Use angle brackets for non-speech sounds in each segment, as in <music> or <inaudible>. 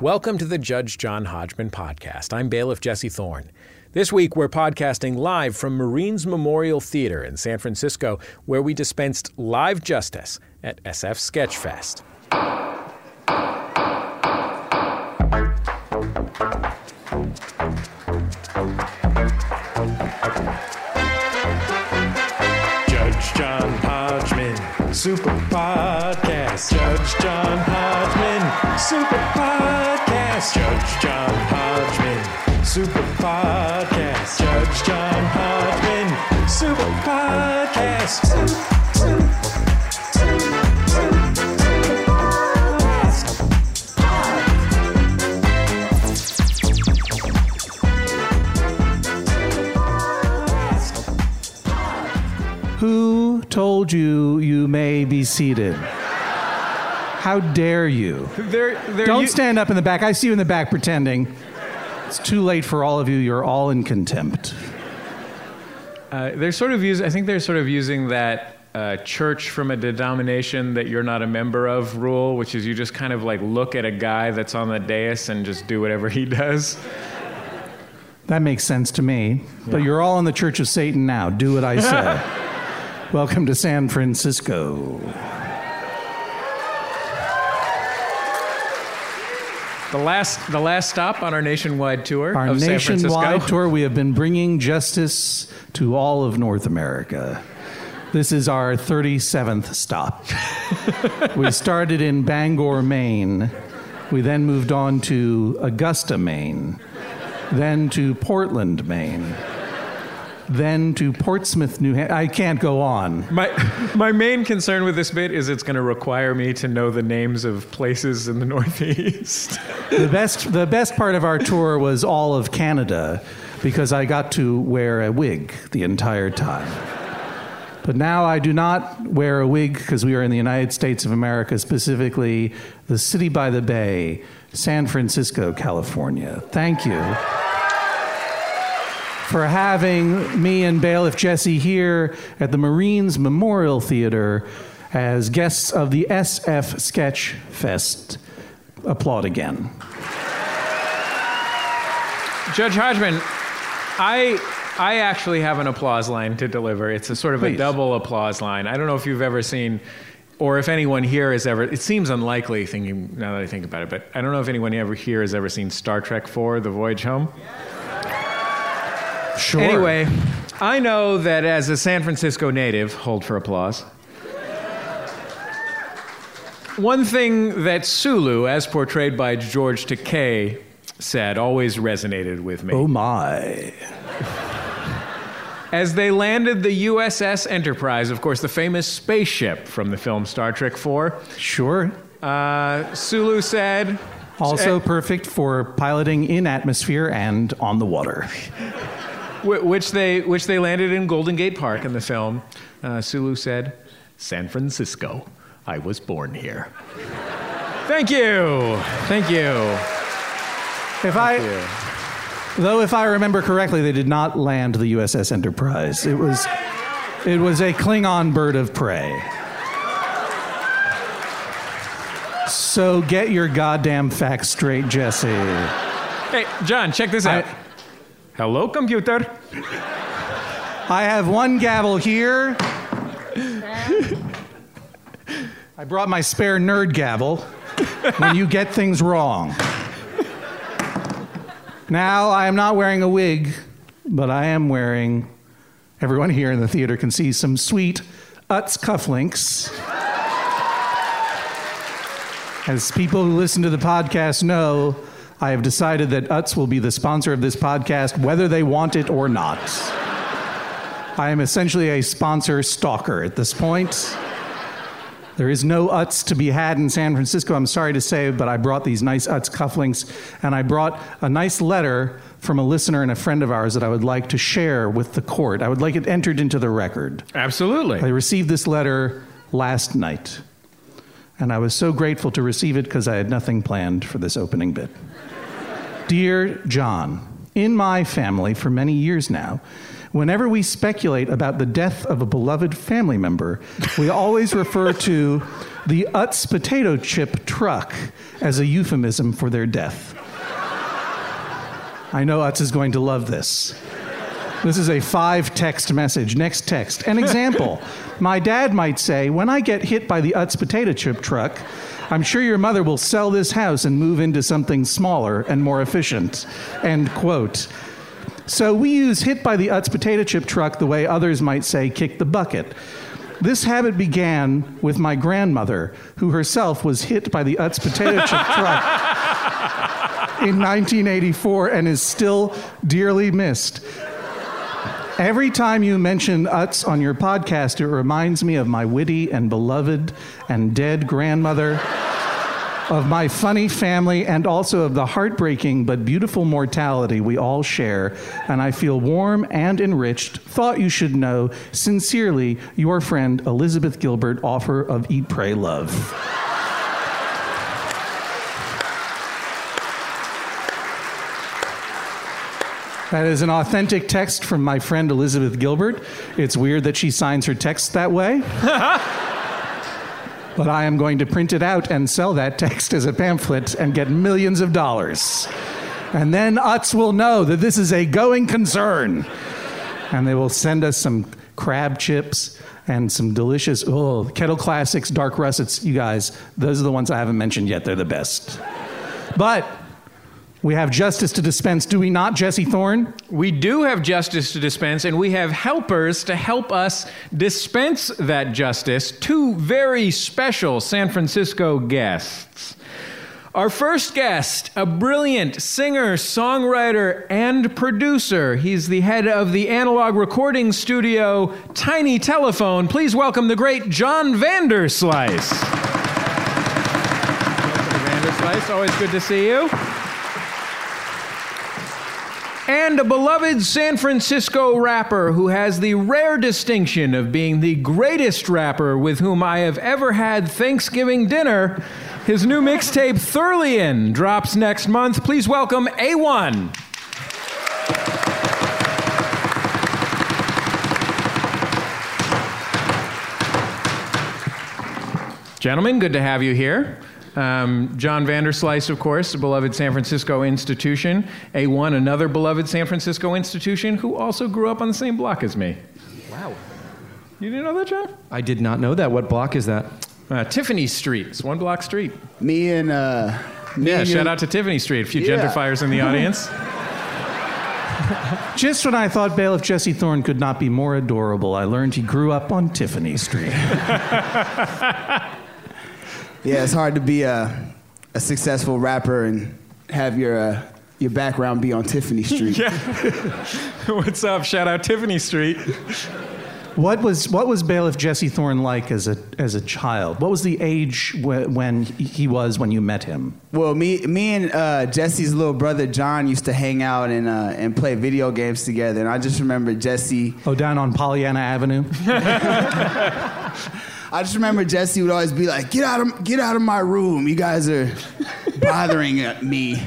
Welcome to the Judge John Hodgman podcast. I'm bailiff Jesse Thorn. This week, we're podcasting live from Marines Memorial Theater in San Francisco, where we dispensed live justice at SF Sketchfest. Judge John Hodgman, Super Podcast. Judge John Hodgman, Super Podcast. Judge John Hodgman, Super Podcast. Judge John Hodgman, Super Podcast. Who told you you may be seated? How dare you? They're, they're Don't u- stand up in the back. I see you in the back pretending. It's too late for all of you. You're all in contempt. Uh, they're sort of using. I think they're sort of using that uh, church from a denomination that you're not a member of rule, which is you just kind of like look at a guy that's on the dais and just do whatever he does. That makes sense to me. But you're all in the Church of Satan now. Do what I say. <laughs> Welcome to San Francisco. The last, the last stop on our nationwide tour Our of nationwide <laughs> tour, we have been bringing justice to all of North America. This is our 37th stop. we started in Bangor, Maine. We then moved on to Augusta, Maine. Then to Portland, Maine. Then to Portsmouth, New Hampshire. I can't go on. My, my main concern with this bit is it's going to require me to know the names of places in the Northeast. The best, the best part of our tour was all of Canada because I got to wear a wig the entire time. But now I do not wear a wig because we are in the United States of America, specifically the city by the bay, San Francisco, California. Thank you for having me and bailiff Jesse here at the Marines Memorial Theater as guests of the SF Sketch Fest. Applaud again. Judge Hodgman, I I actually have an applause line to deliver. It's a sort of a double applause line. I don't know if you've ever seen or if anyone here has ever it seems unlikely thinking now that I think about it, but I don't know if anyone ever here has ever seen Star Trek 4 The Voyage Home. Sure. Anyway, I know that as a San Francisco native, hold for applause. One thing that Sulu, as portrayed by George Takei, said always resonated with me. Oh my. As they landed the USS Enterprise, of course, the famous spaceship from the film Star Trek IV, Sure. uh, Sulu said, Also perfect for piloting in atmosphere and on the water. Wh- which they which they landed in Golden Gate Park in the film. Uh, Sulu said, "San Francisco, I was born here." Thank you, thank you. If I, though, if I remember correctly, they did not land the USS Enterprise. It was, it was a Klingon bird of prey. So get your goddamn facts straight, Jesse. Hey, John, check this out. I- Hello, computer. I have one gavel here. I brought my spare nerd gavel when you get things wrong. Now, I am not wearing a wig, but I am wearing, everyone here in the theater can see some sweet Utz cufflinks. As people who listen to the podcast know, I have decided that Utz will be the sponsor of this podcast, whether they want it or not. I am essentially a sponsor stalker at this point. There is no Utz to be had in San Francisco, I'm sorry to say, but I brought these nice Utz cufflinks, and I brought a nice letter from a listener and a friend of ours that I would like to share with the court. I would like it entered into the record. Absolutely. I received this letter last night, and I was so grateful to receive it because I had nothing planned for this opening bit. Dear John, in my family for many years now, Whenever we speculate about the death of a beloved family member, we always refer to the Utz potato chip truck as a euphemism for their death. I know Utz is going to love this. This is a five text message. Next text. An example. <laughs> My dad might say, When I get hit by the Utz potato chip truck, I'm sure your mother will sell this house and move into something smaller and more efficient. End quote. So we use hit by the Utz potato chip truck the way others might say kick the bucket. This habit began with my grandmother, who herself was hit by the Utz potato <laughs> chip truck in 1984 and is still dearly missed. Every time you mention Utz on your podcast, it reminds me of my witty and beloved and dead grandmother, of my funny family, and also of the heartbreaking but beautiful mortality we all share. And I feel warm and enriched. Thought you should know. Sincerely, your friend Elizabeth Gilbert, author of Eat, Pray, Love. That is an authentic text from my friend Elizabeth Gilbert. It's weird that she signs her texts that way. <laughs> but I am going to print it out and sell that text as a pamphlet and get millions of dollars. And then Utz will know that this is a going concern. And they will send us some crab chips and some delicious, oh, Kettle Classics, Dark Russets. You guys, those are the ones I haven't mentioned yet. They're the best. But we have justice to dispense, do we not, Jesse Thorn? We do have justice to dispense, and we have helpers to help us dispense that justice. Two very special San Francisco guests. Our first guest, a brilliant singer, songwriter, and producer. He's the head of the analog recording studio Tiny Telephone. Please welcome the great John Vanderslice. Welcome, Vanderslice. Always good to see you and a beloved San Francisco rapper who has the rare distinction of being the greatest rapper with whom I have ever had Thanksgiving dinner. His new mixtape, Thurlian, drops next month. Please welcome A1. Gentlemen, good to have you here. Um, John Vanderslice, of course, a beloved San Francisco institution. A1, another beloved San Francisco institution, who also grew up on the same block as me. Wow. You didn't know that, John? I did not know that. What block is that? Uh, Tiffany Street. It's one block street. Me and, uh, me Yeah, and shout you- out to Tiffany Street. A few Yeah. gentrifiers in the audience. <laughs> Just when I thought bailiff Jesse Thorn could not be more adorable, I learned he grew up on Tiffany Street. <laughs> Yeah, it's hard to be a, a successful rapper and have your, uh, your background be on Tiffany Street. <laughs> <laughs> What's up? Shout out Tiffany Street. What was what was bailiff Jesse Thorn like as a as a child? What was the age wh- when he was when you met him? Well, me, me and uh, Jesse's little brother John used to hang out and, uh, and play video games together. And I just remember Jesse. Oh, down on Pollyanna Avenue. <laughs> I just remember Jesse would always be like, "Get out of get out of my room! You guys are bothering me."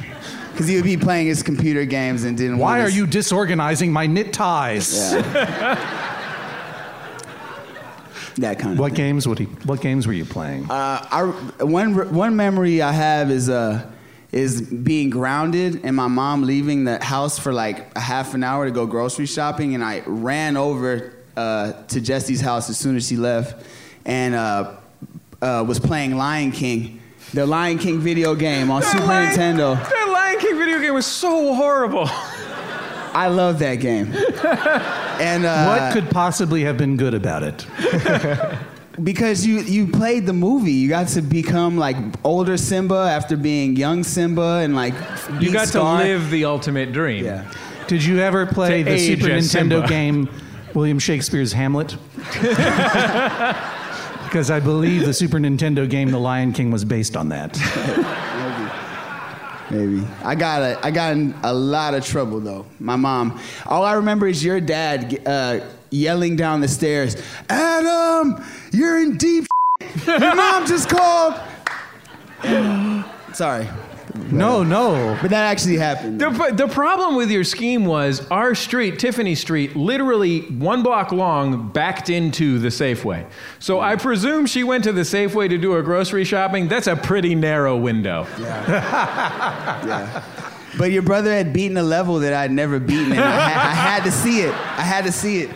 Because he would be playing his computer games and didn't. Why are us- you disorganizing my knit ties? Yeah. <laughs> that kind of. What thing. games would he? What games were you playing? Uh, I, one one memory I have is uh, is being grounded and my mom leaving the house for like a half an hour to go grocery shopping, and I ran over uh, to Jesse's house as soon as she left, and uh, uh, was playing Lion King, the Lion King video game on Super Lion- Nintendo. That Lion King video game was so horrible. I love that game. <laughs> and uh, what could possibly have been good about it? <laughs> because you you played the movie, you got to become like older Simba after being young Simba, and like You got Scar. to live the ultimate dream. Yeah. Did you ever play To the Super Nintendo Simba. game William Shakespeare's Hamlet? <laughs> Because I believe the Super Nintendo game The Lion King was based on that. <laughs> Maybe. I got a, I got in a lot of trouble though. My mom. All I remember is your dad uh, yelling down the stairs, "Adam, you're in deep. Your mom just called." <gasps> Sorry, No, uh, no. but that actually happened. The, the problem with your scheme was our street, Tiffany Street, literally one block long, backed into the Safeway. So I presume she went to the Safeway to do her grocery shopping. That's a pretty narrow window. Yeah. <laughs> But your brother had beaten a level that I'd never beaten, and I, ha- I had to see it. I had to see it.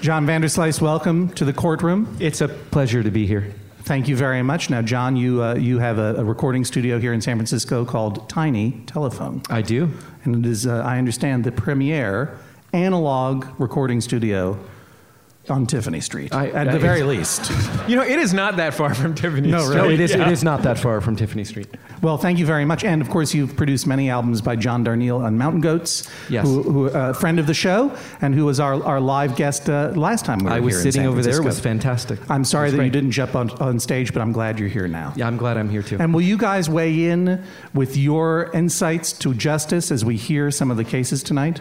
John Vanderslice, welcome to the courtroom. It's a pleasure to be here. Thank you very much. Now, John, you, uh, you have a, a recording studio here in San Francisco called Tiny Telephone. I do. And it is, uh, I understand, the premier analog recording studio on Tiffany Street, I- at I- the <laughs> very least. You know, it is not that far from Tiffany No, Street. No, it is. Yeah. It is not that far from Tiffany Street. Well, thank you very much. And of course, you've produced many albums by John Darnielle on Mountain Goats, Yes. who, who a friend of the show, and who was our, our live guest uh, last time we were I was sitting over there. It was fantastic. I'm sorry that you didn't jump on, on stage, but I'm glad you're here now. Yeah, I'm glad I'm here too. And will you guys weigh in with your insights to justice as we hear some of the cases tonight?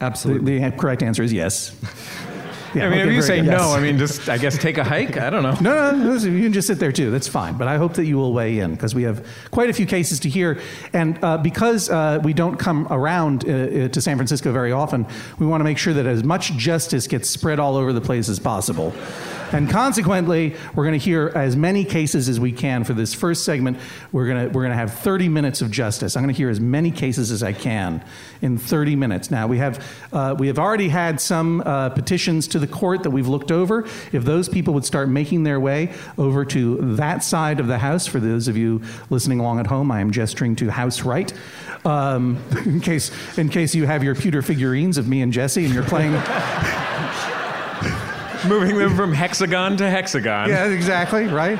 Absolutely. The, the correct answer is yes. <laughs> Yeah, I mean, if you say no. I mean, just, I guess, take a hike. I don't know. No, no, no, you can just sit there too. That's fine. But I hope that you will weigh in because we have quite a few cases to hear. And uh, because uh, we don't come around uh, uh, to San Francisco very often, we want to make sure that as much justice gets spread all over the place as possible. And consequently, we're going to hear as many cases as we can for this first segment. We're going to we're going to have 30 minutes of justice. I'm going to hear as many cases as I can in 30 minutes. Now we have uh, we have already had some uh, petitions to the court that we've looked over. If those people would start making their way over to that side of the house, for those of you listening along at home, I am gesturing to house right. Um, <laughs> in case in case you have your pewter figurines of me and Jesse and you're playing. Moving them from hexagon to hexagon. Yeah, exactly, right?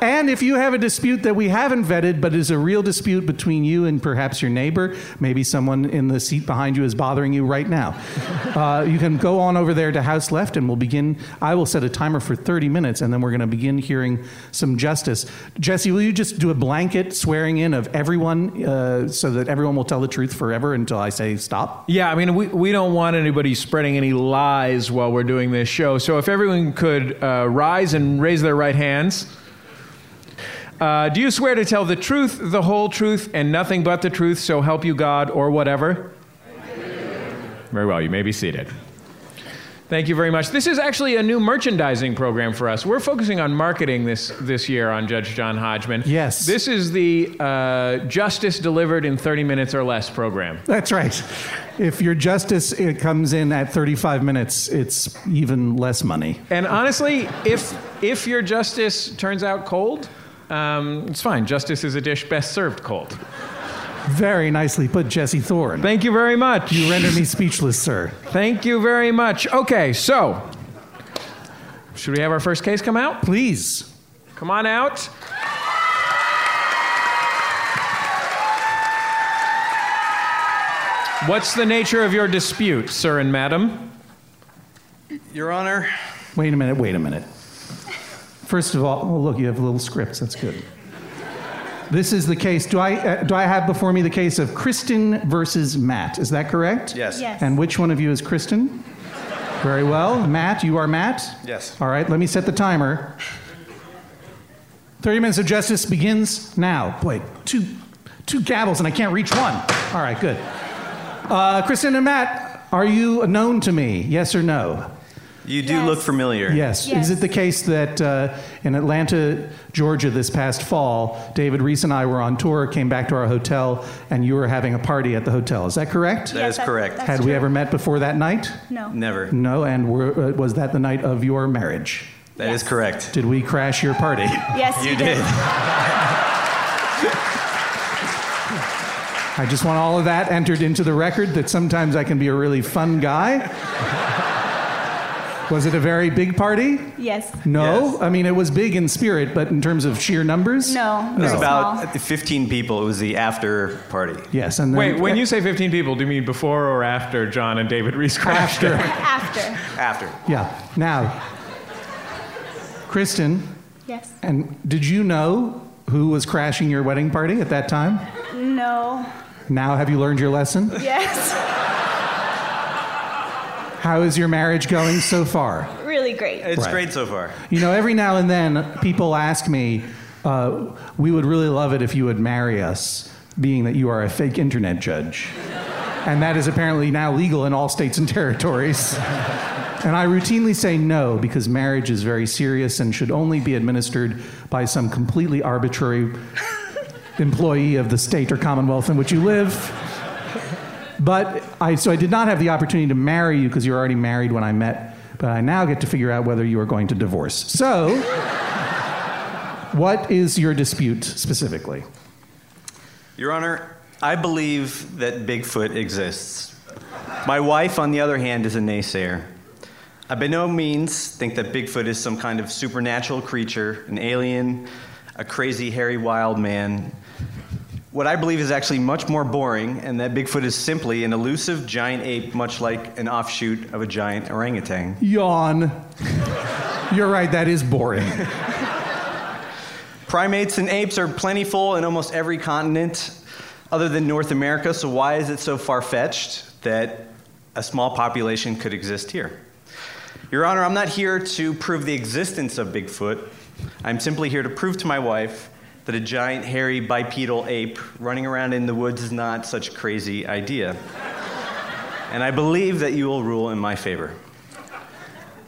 And if you have a dispute that we haven't vetted, but is a real dispute between you and perhaps your neighbor, maybe someone in the seat behind you is bothering you right now, <laughs> uh, you can go on over there to House Left and we'll begin. I will set a timer for 30 minutes and then we're going to begin hearing some justice. Jesse, will you just do a blanket swearing in of everyone uh, so that everyone will tell the truth forever until I say stop? Yeah, I mean, we, we don't want anybody spreading any lies while we're doing this show. So if everyone could uh, rise and raise their right hands. Uh, do you swear to tell the truth, the whole truth, and nothing but the truth, so help you God, or whatever? Very well, you may be seated. Thank you very much. This is actually a new merchandising program for us. We're focusing on marketing this, this year on Judge John Hodgman. Yes. This is the uh, Justice Delivered in 30 Minutes or Less program. That's right. If your justice it comes in at 35 minutes, it's even less money. And honestly, if if your justice turns out cold, um, it's fine. Justice is a dish best served cold. Very nicely put, Jesse Thorn. Thank you very much. You render me speechless, sir. Thank you very much. Okay, so should we have our first case come out? Please. Come on out. What's the nature of your dispute, sir and madam? Your Honor, Wait a minute, wait a minute. First of all, oh, look, you have little scripts. That's good. This is the case. Do I, uh, do I have before me the case of Kristen versus Matt? Is that correct? Yes. Yes. And which one of you is Kristen? Very well. Matt, you are Matt? Yes. All right, let me set the timer. 30 minutes of justice begins now. Boy, two, two gavels and I can't reach one. All right, good. Uh, Kristen and Matt, are you known to me? Yes or no? You do Yes. look familiar. Yes. Yes. Is it the case that uh, in Atlanta, Georgia, this past fall, David Rees and I were on tour, came back to our hotel, and you were having a party at the hotel? Is that correct? That Yes, is that- correct. that's Had we ever met before that night? No. Never. No. And were, uh, was that the night of your marriage? That is Yes. correct. Did we crash your party? Yes, <laughs> You you, did. I just want all of that entered into the record that sometimes I can be a really fun guy. Was it a very big party? Yes. No. Yes. I mean, it was big in spirit, but in terms of sheer numbers? No. It was very about small. 15 people. It was the after party. Yes. And then, Wait, when you say 15 people, do you mean before or after John and David Rees crashed? After. <laughs> After. After. Yeah. Now, Kristen, Yes. and did you know who was crashing your wedding party at that time? No. Now, have you learned your lesson? Yes. <laughs> How is your marriage going so far? really great. It's Right. great so far. You know, every now and then people ask me, uh, we would really love it if you would marry us, being that you are a fake internet judge. And that is apparently now legal in all states and territories. And I routinely say no because marriage is very serious and should only be administered by some completely arbitrary employee of the state or commonwealth in which you live. But I, so I did not have the opportunity to marry you because you were already married when I met, but I now get to figure out whether you are going to divorce. So, <laughs> what is your dispute specifically? Your Honor, I believe that Bigfoot exists. My wife, on the other hand, is a naysayer. I by no means think that Bigfoot is some kind of supernatural creature, an alien, a crazy, hairy, wild man. What I believe is actually much more boring, and that Bigfoot is simply an elusive giant ape, much like an offshoot of a giant orangutan. Yawn. You're right, that is boring. Primates and apes are plentiful in almost every continent other than North America, so why is it so far fetched that a small population could exist here? Your Honor, I'm not here to prove the existence of Bigfoot. I'm simply here to prove to my wife that a giant, hairy, bipedal ape running around in the woods is not such a crazy idea. and I believe that you will rule in my favor.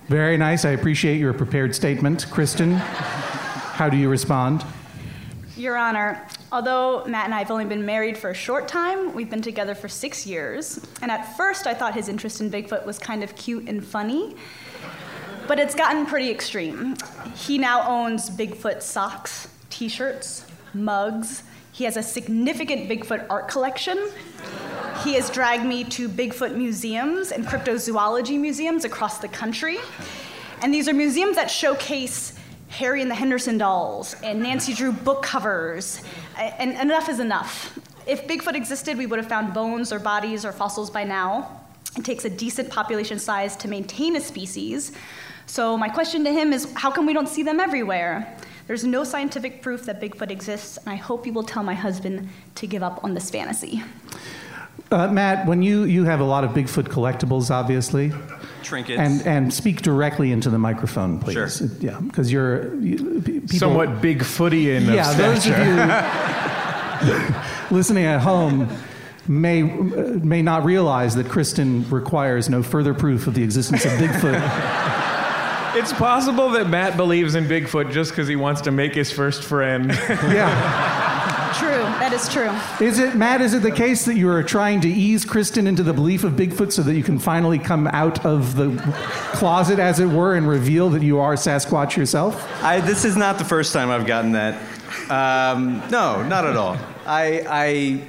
Very nice. I appreciate your prepared statement. Kristen, how do you respond? Your Honor, although Matt and I have only been married for a short time, we've been together for six years. And at first, I thought his interest in Bigfoot was kind of cute and funny. But it's gotten pretty extreme. He now owns Bigfoot socks, t shirts, mugs. He has a significant Bigfoot art collection. He has dragged me to Bigfoot museums and cryptozoology museums across the country. And these are museums that showcase Harry and the Henderson dolls and Nancy Drew book covers. And enough is enough. If Bigfoot existed, we would have found bones or bodies or fossils by now. It takes a decent population size to maintain a species. So, my question to him is how come we don't see them everywhere? There's no scientific proof that Bigfoot exists, and I hope you will tell my husband to give up on this fantasy. Uh, Matt, when you, you have a lot of Bigfoot collectibles, obviously. Trinkets. And, and speak directly into the microphone, please. Sure. Yeah, because you're you, people, Somewhat Bigfootian of Yeah, those of you <laughs> listening at home may may not realize that Kristen requires no further proof of the existence of Bigfoot. <laughs> It's possible that Matt believes in Bigfoot just because he wants to make his first friend. <laughs> yeah. True, that is true. Is it Matt? Is it the case that you are trying to ease Kristen into the belief of Bigfoot so that you can finally come out of the closet, as it were, and reveal that you are Sasquatch yourself? I, this is not the first time I've gotten that. Um, no, not at all. I, I,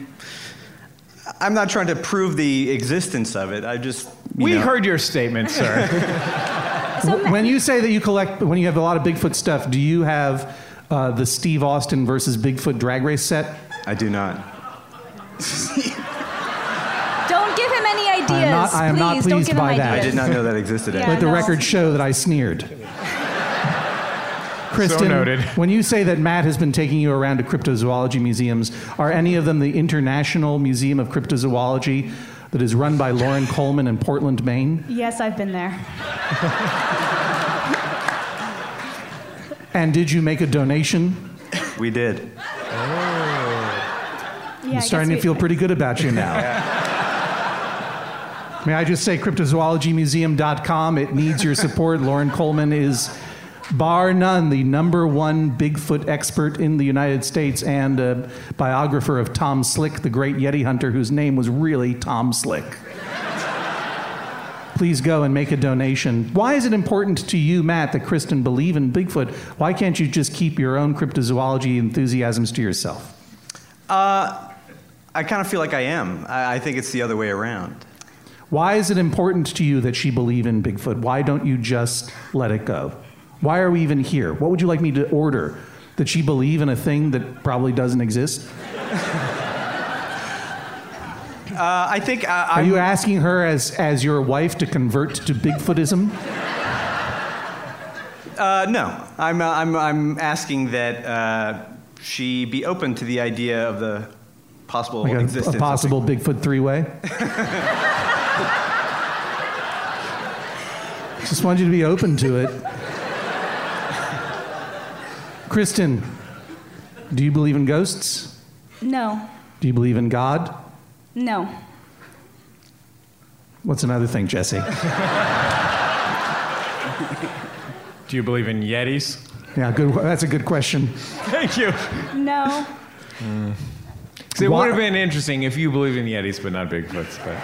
I'm not trying to prove the existence of it. I just. you we know, heard your statement, sir. <laughs> So, When you say that you collect, when you have a lot of Bigfoot stuff, do you have uh, the Steve Austin versus Bigfoot drag race set? I do not. don't give him any ideas. I am not- I am Please, not don't pleased by that. ideas. I did not know that existed. Yeah. actually. Let the no. record show that I sneered. Kristen, noted. when you say that Matt has been taking you around to cryptozoology museums, are any of them the International Museum of Cryptozoology that is run by Loren Coleman in Portland, Maine? Yes, I've been there. And did you make a donation? We did. Yeah, I I'm guess starting we- to feel pretty good about you now. <laughs> May I just say, cryptozoologymuseum.com, it needs your support. Loren Coleman is, bar none, the number one Bigfoot expert in the United States and a biographer of Tom Slick, the great Yeti hunter, whose name was really Tom Slick. Please go and make a donation. Why is it important to you, Matt, that Kristen believe in Bigfoot? Why can't you just keep your own cryptozoology enthusiasms to yourself? Uh, I kind of feel like I am. I, I think it's the other way around. Why is it important to you that she believe in Bigfoot? Why don't you just let it go? Why are we even here? What would you like me to order? That she believe in a thing that probably doesn't exist? <laughs> Uh, I think uh, Are you asking her as, as your wife to convert to Bigfootism? Uh, no, I'm, uh, I'm, I'm asking that uh, she be open to the idea of the possible Like a, existence. a possible Bigfoot three way? <laughs> Just wanted you to be open to it. Kristen, Do you believe in ghosts? No. Do you believe in God? No. What's another thing, Jesse? Do you believe in Yetis? Yeah, good. That's a good question. Thank you. No. 'Cause it Why- would have been interesting if you believe in Yetis but not Bigfoots. But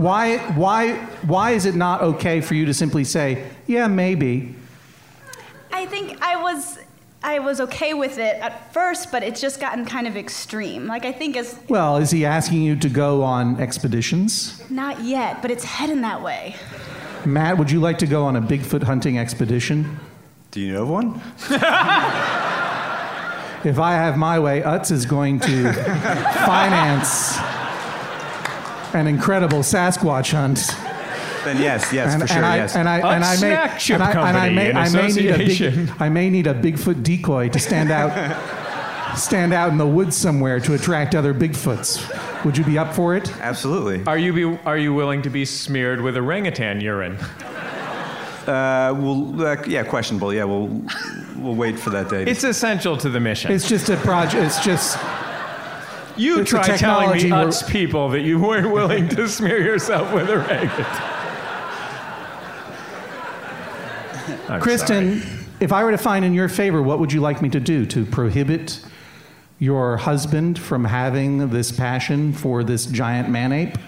Why, why, why is it not okay for you to simply say, yeah, maybe? I think I was I was okay with it at first, but it's just gotten kind of extreme. Like I think as Well, is he asking you to go on expeditions? not yet, but it's heading that way. Matt, would you like to go on a Bigfoot hunting expedition? Do you know of one? <laughs> If I have my way, Utz is going to <laughs> finance an incredible Sasquatch hunt. Then yes, yes, and, for sure, and I, yes. and I, Utz and I may, Chip and I, and I may, in I may need a big, I may need a Bigfoot decoy to stand out, <laughs> stand out in the woods somewhere to attract other Bigfoots. Would you be up for it? Absolutely. are you be, are you willing to be smeared with orangutan urine? Uh, we'll, uh, yeah, questionable. Yeah, we'll we'll wait for that day. It's essential to the mission. It's just a project. It's just you it's try telling the technology Utz people that you weren't willing to smear yourself with orangutan. I'm Kristen. sorry. If I were to find in your favor, what would you like me to do to prohibit your husband from having this passion for this giant man ape?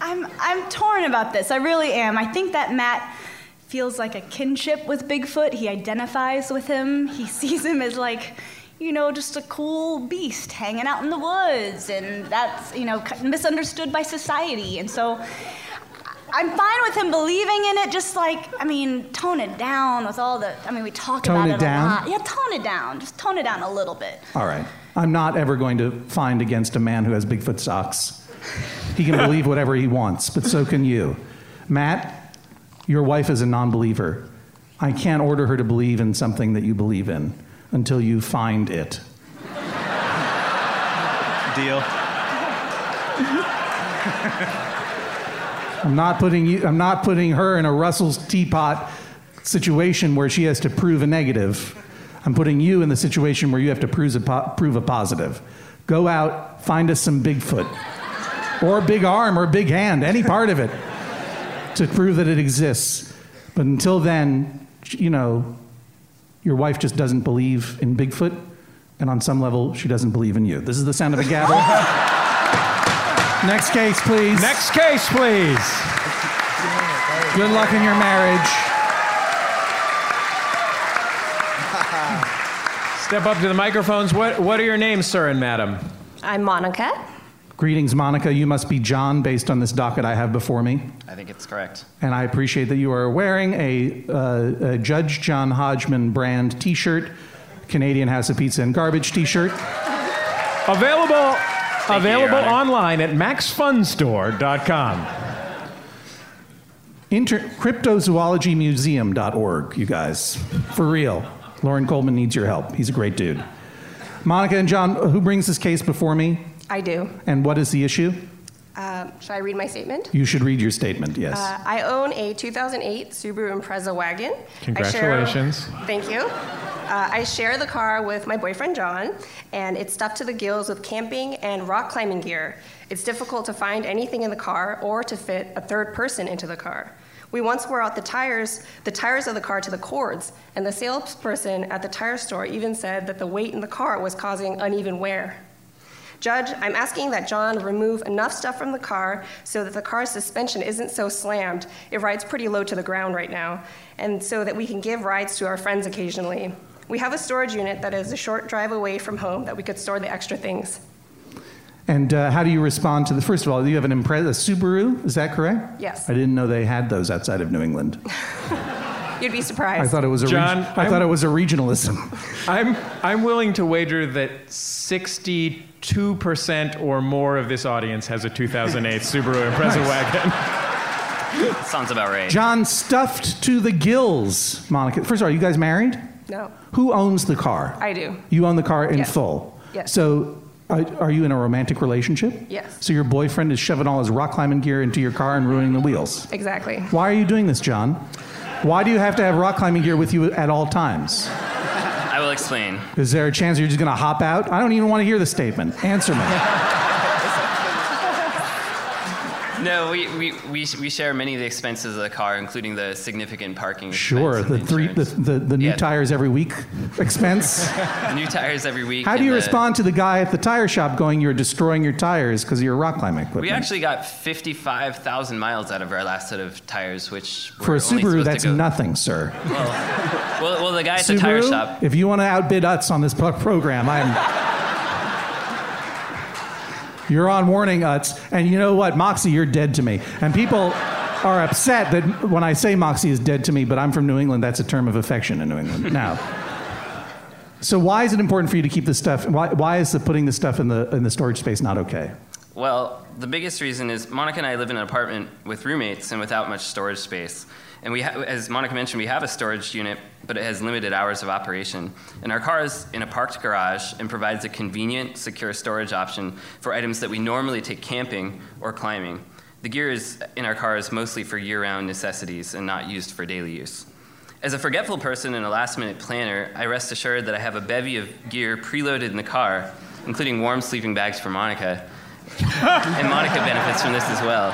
I'm I'm torn about this. I really am. I think that Matt feels like a kinship with Bigfoot. He identifies with him. He <laughs> sees him as like, you know, just a cool beast hanging out in the woods, and that's you know misunderstood by society. And so, I'm fine with him believing in it. Just like I mean, tone it down with all the. I mean, we talk Tone about it it, down? a lot. Yeah, tone it down. Just tone it down a little bit. All right. I'm not ever going to find against a man who has Bigfoot socks. He can believe whatever he wants, but so can you. Matt, your wife is a non believer. I can't order her to believe in something that you believe in until you find it. Deal. <laughs> I'm not putting you, I'm not putting her in a Russell's teapot situation where she has to prove a negative. I'm putting you in the situation where you have to prove a, po- prove a positive. Go out, find us some Bigfoot, or a big arm, or a big hand, any part of it, to prove that it exists. But until then, you know, your wife just doesn't believe in Bigfoot, and on some level, she doesn't believe in you. This is the sound of a gavel. <laughs> Next case, please. Next case, please. Good luck in your marriage. <laughs> Step up to the microphones. What, what are your names, sir and madam? I'm Monica. Greetings, Monica. You must be John based on this docket I have before me. I think it's correct. And I appreciate that you are wearing a, uh, a Judge John Hodgman brand t shirt, Canadian House of Pizza and Garbage t shirt. Available, you, available Honor. online at maxfunstore.com. Inter- cryptozoologymuseum.org, you guys. For real. Loren Coleman needs your help. He's a great dude. Monica and John, who brings this case before me? I do. And what is the issue? Uh, should I read my statement? You should read your statement, yes. Uh, I own a 2008 Subaru Impreza wagon. Congratulations. Share, thank you. Uh, I share the car with my boyfriend John, and it's stuffed to the gills with camping and rock climbing gear. It's difficult to find anything in the car or to fit a third person into the car. We once wore out the tires, the tires of the car to the cords, and the salesperson at the tire store even said that the weight in the car was causing uneven wear. Judge, I'm asking that John remove enough stuff from the car so that the car's suspension isn't so slammed. It rides pretty low to the ground right now, and so that we can give rides to our friends occasionally. We have a storage unit that is a short drive away from home that we could store the extra things. And uh, how do you respond to the? First of all, you have an Impreza, a Subaru, is that correct? Yes. I didn't know they had those outside of New England. <laughs> You'd be surprised. I thought it was a. John, reg- I I'm- thought it was a regionalism. I'm, I'm willing to wager that 62% or more of this audience has a 2008 Subaru Impreza wagon. Sounds about right. John stuffed to the gills, Monica. First of all, are you guys married? no, Who owns the car? I do. You own the car in Yes. full. Yes. So, are, are you in a romantic relationship? Yes. So your boyfriend is shoving all his rock climbing gear into your car and ruining the wheels. Exactly. Why are you doing this, John? Why do you have to have rock climbing gear with you at all times? I will explain. Is there a chance you're just going to hop out? I don't even want to hear the statement. Answer me. <laughs> No, we, we, we, we share many of the expenses of the car, including the significant parking. Sure, expense the three, the, the, the new Yeah. tires every week expense. <laughs> New tires every week. How do you the- respond to the guy at the tire shop going, "You're destroying your tires because of your rock climbing equipment"? We actually got 55,000 miles out of our last set of tires, which For a Subaru, that's nothing, sir. Well, well, the guy at the tire shop. if you want to outbid us on this program, I'm. You're on warning, Utz. And you know what? Moxie, you're dead to me. And people are upset that when I say Moxie is dead to me, but I'm from New England, that's a term of affection in New England. Now. So why is it important for you to keep this stuff? Why, why is the putting this stuff in the in the storage space not okay? Well, the biggest reason is Monica and I live in an apartment with roommates and without much storage space. And we, ha- as Monica mentioned, we have a storage unit, but it has limited hours of operation. And our car is in a parked garage and provides a convenient, secure storage option for items that we normally take camping or climbing. The gear is in our car is mostly for year-round necessities and not used for daily use. As a forgetful person and a last-minute planner, I rest assured that I have a bevy of gear preloaded in the car, including warm sleeping bags for Monica, <laughs> and Monica benefits from this as well.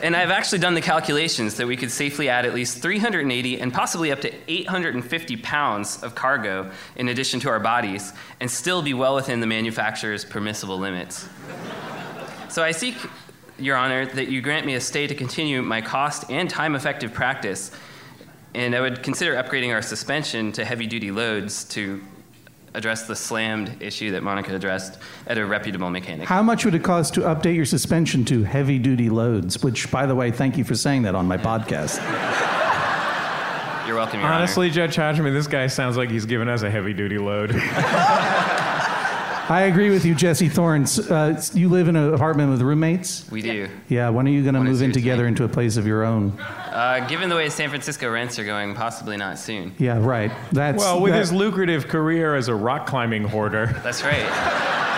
And I've actually done the calculations that we could safely add at least 380 and possibly up to 850 pounds of cargo in addition to our bodies and still be well within the manufacturer's permissible limits. So I seek, Your Honor, that you grant me a stay to continue my cost and time effective practice. And I would consider upgrading our suspension to heavy duty loads to address the slammed issue that Monica addressed at a reputable mechanic. How much would it cost to update your suspension to heavy duty loads? Which, by the way, thank you for saying that on my podcast. You're welcome, Your Honestly, Judge Hodgman, this guy sounds like he's giving us a heavy duty load. <laughs> I agree with you, Jesse Thorns. Uh, you live in an apartment with roommates? We do. Yeah, when are you going to move in here tonight. together into a place of your own? Uh, given the way San Francisco rents are going, possibly not soon. Yeah, right. That's well, with that- his lucrative career as a rock climbing hoarder. That's right. <laughs>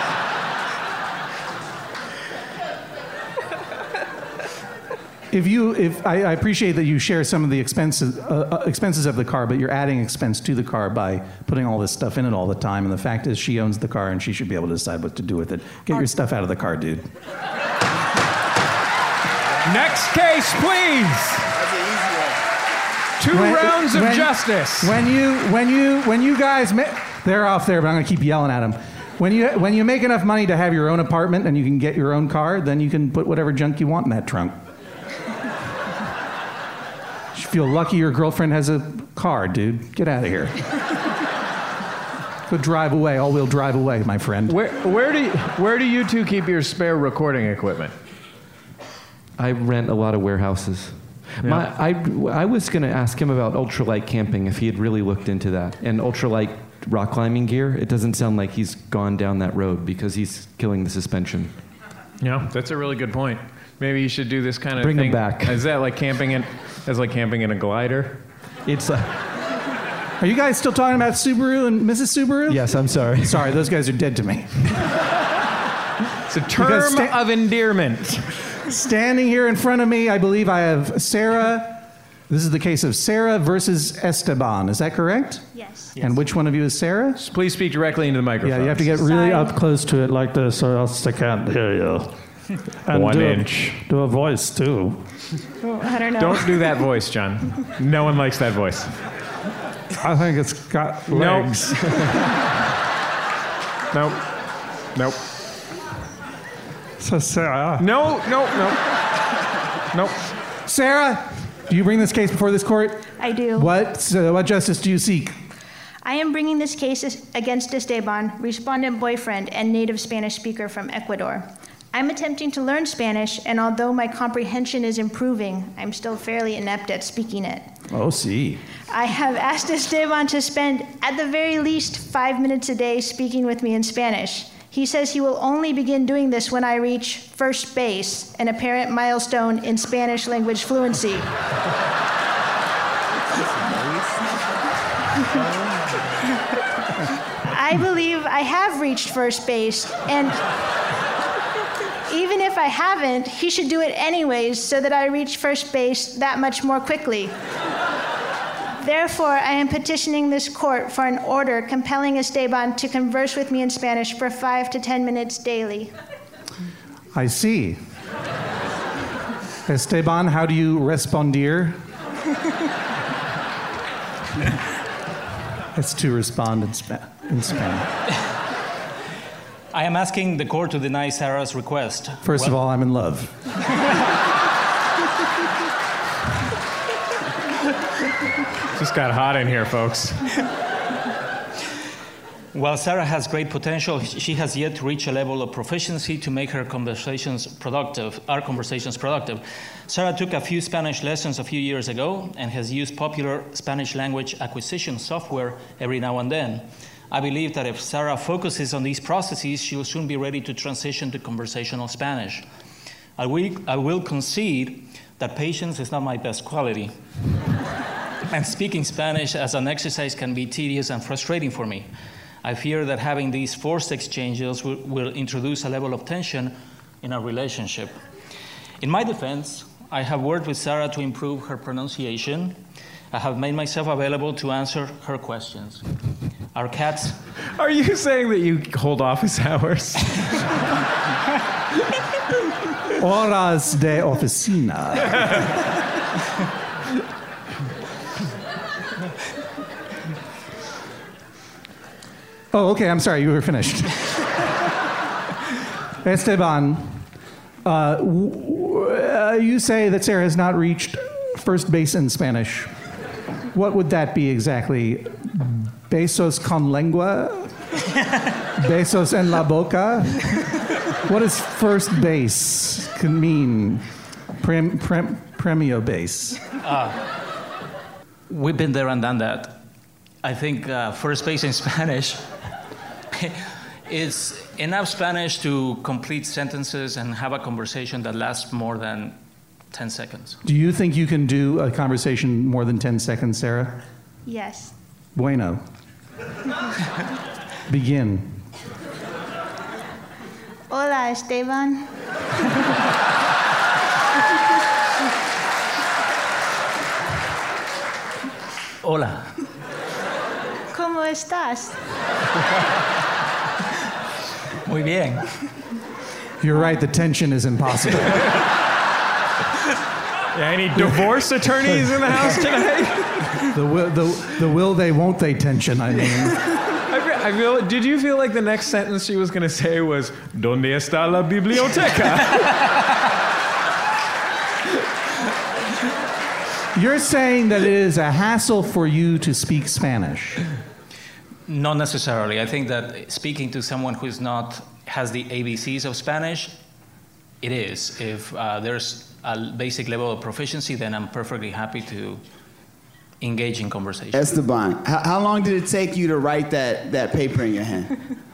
If you, if I, I appreciate that you share some of the expenses, uh, uh, expenses of the car, but you're adding expense to the car by putting all this stuff in it all the time. And the fact is, she owns the car and she should be able to decide what to do with it. Get your stuff out of the car, dude. Next case, please. Two When- rounds of when- justice. When you, when you, when you guys, ma- they're off there, but I'm going to keep yelling at them. When you, when you make enough money to have your own apartment and you can get your own car, then you can put whatever junk you want in that trunk. You feel lucky your girlfriend has a car, dude. Get out of here. Go drive away, all-wheel drive away, my friend. Where, where, do you, where do you two keep your spare recording equipment? I rent a lot of warehouses. My, I, I was going to ask him about ultralight camping if he had really looked into that. And ultralight rock climbing gear, it doesn't sound like he's gone down that road because he's killing the suspension. Yeah, that's a really good point. Maybe you should do this kind of Bring 'em thing. back. Is that like camping in? That's like camping in a glider. It's uh, Are you guys still talking about Subaru and Mrs. Subaru? yes, I'm sorry. <laughs> Sorry, those guys are dead to me. It's a term sta- of endearment. Standing here in front of me, I believe I have Sarah. This is the case of Sarah versus Esteban. Is that correct? Yes. And which one of you is Sarah? Please speak directly into the microphone. Yeah, you have to get really Sorry. up close to it like this or else they can't hear you. And One do a- inch. do a voice too. I don't know. Don't do that voice, John. No one likes that voice. I think it's got Nope. legs. <laughs> Nope. Nope. So Sarah, No, no, no. Nope. Sarah, do you bring this case before this court? I do. What, uh, what justice do you seek? I am bringing this case against Esteban, respondent boyfriend and native Spanish speaker from Ecuador. I'm attempting to learn Spanish, and although my comprehension is improving, I'm still fairly inept at speaking it. Oh, see. I have asked Esteban to spend at the very least five minutes a day speaking with me in Spanish. He says he will only begin doing this when I reach first base, an apparent milestone in Spanish language fluency. <laughs> I believe I have reached first base, and even if I haven't, he should do it anyways so that I reach first base that much more quickly. Therefore, I am petitioning this court for an order compelling Esteban to converse with me in Spanish for five to ten minutes daily. I see. Esteban, how do you responder? <laughs> It's to respond in, Spa- in Spanish. I am asking the court to deny Sarah's request. First of all, I'm in love. <laughs> Just got hot in here, folks. While Sarah has great potential, she has yet to reach a level of proficiency to make her conversations productive, our conversations productive. Sarah took a few Spanish lessons a few years ago and has used popular Spanish language acquisition software every now and then. I believe that if Sarah focuses on these processes, she will soon be ready to transition to conversational Spanish. I will, I will concede that patience is not my best quality. <laughs> and speaking Spanish as an exercise can be tedious and frustrating for me. I fear that having these forced exchanges will, will, introduce a level of tension in our relationship. In my defense, I have worked with Sarah to improve her pronunciation. I have made myself available to answer her questions. Our cats. Are you saying that you hold office hours? Horas de oficina. Oh, okay. I'm sorry. You were finished. Esteban, uh, w- uh, you say that Sarah has not reached first base in Spanish. What would that be exactly? Besos con lengua? Besos en la boca? What does first base can mean? Prem, prem, premio base. We've been there and done that. I think uh, first base in Spanish <laughs> is enough Spanish to complete sentences and have a conversation that lasts more than 10 seconds. Do you think you can do a conversation more than 10 seconds, Sarah? Yes. Bueno. <laughs> Begin. Hola, Esteban. Hola. ¿Cómo estás? Muy bien. You're right, the tension is impossible. <laughs> <laughs> Any divorce attorneys in the house tonight? <laughs> the, will, the, the will they, won't they tension, I mean. I feel, I feel, did you feel like the next sentence she was going to say was, ¿Dónde está la biblioteca? <laughs> You're saying that it is a hassle for you to speak Spanish. Not necessarily. I think that speaking to someone who's not has the ABCs of Spanish, it is. If uh, there's a basic level of proficiency, then I'm perfectly happy to engage in conversation. Esteban, how, how long did it take you to write that, that paper in your hand? <laughs>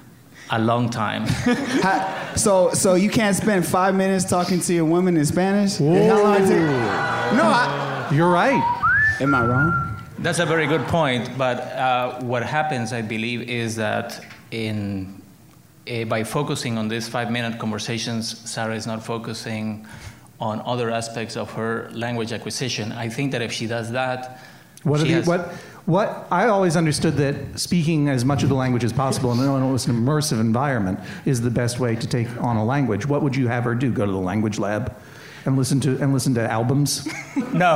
A long time. <laughs> How, so, so you can't spend five minutes talking to your woman in Spanish? How long it? No, I, You're right. am I wrong? That's a very good point. But uh, what happens, I believe, is that in uh, by focusing on these five-minute conversations, Sarah is not focusing on other aspects of her language acquisition. I think that if she does that, What, are she the, has- what, what I always understood that speaking as much of the language as possible in an almost immersive environment is the best way to take on a language. What would you have her do? Go to the language lab and listen to and listen to albums? <laughs> No.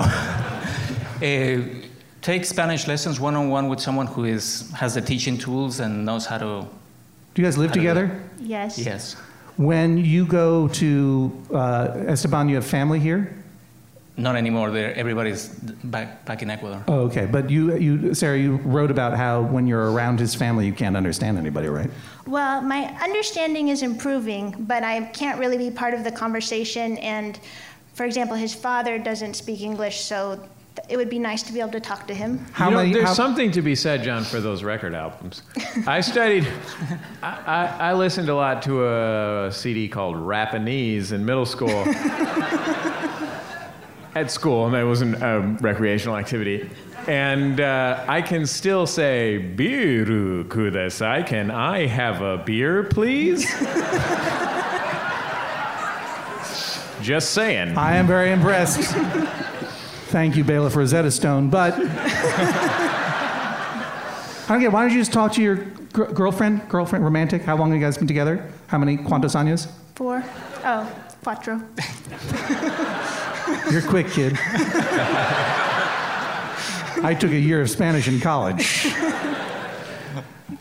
Uh, <laughs> take Spanish lessons one on one with someone who is, has the teaching tools and knows how to. Do you guys live How to together? Yes. Yes. When you go to uh, Esteban, you have family here. Not anymore. They're, everybody's back, back in Ecuador. Oh, okay. But you, you, Sarah, you wrote about how when you're around his family, you can't understand anybody, right? Well, my understanding is improving, but I can't really be part of the conversation. And for example, his father doesn't speak English, so th- it would be nice to be able to talk to him. How You know, many? There's how- something to be said, John, for those record albums. I studied, <laughs> I, I, I listened a lot to a CD called Rapanese in middle school. <laughs> At school, and that wasn't a recreational activity. And uh, I can still say, Biru kudasai. Can I have a beer, please? <laughs> Just saying. I am very impressed. Thank you, Bailiff Rosetta Stone. But I don't get. Why don't you just talk to your gr- girlfriend, girlfriend, romantic? How long have you guys been together? How many cuantos años? Four. Oh, cuatro. <laughs> You're quick, kid. <laughs> I took a year of Spanish in college.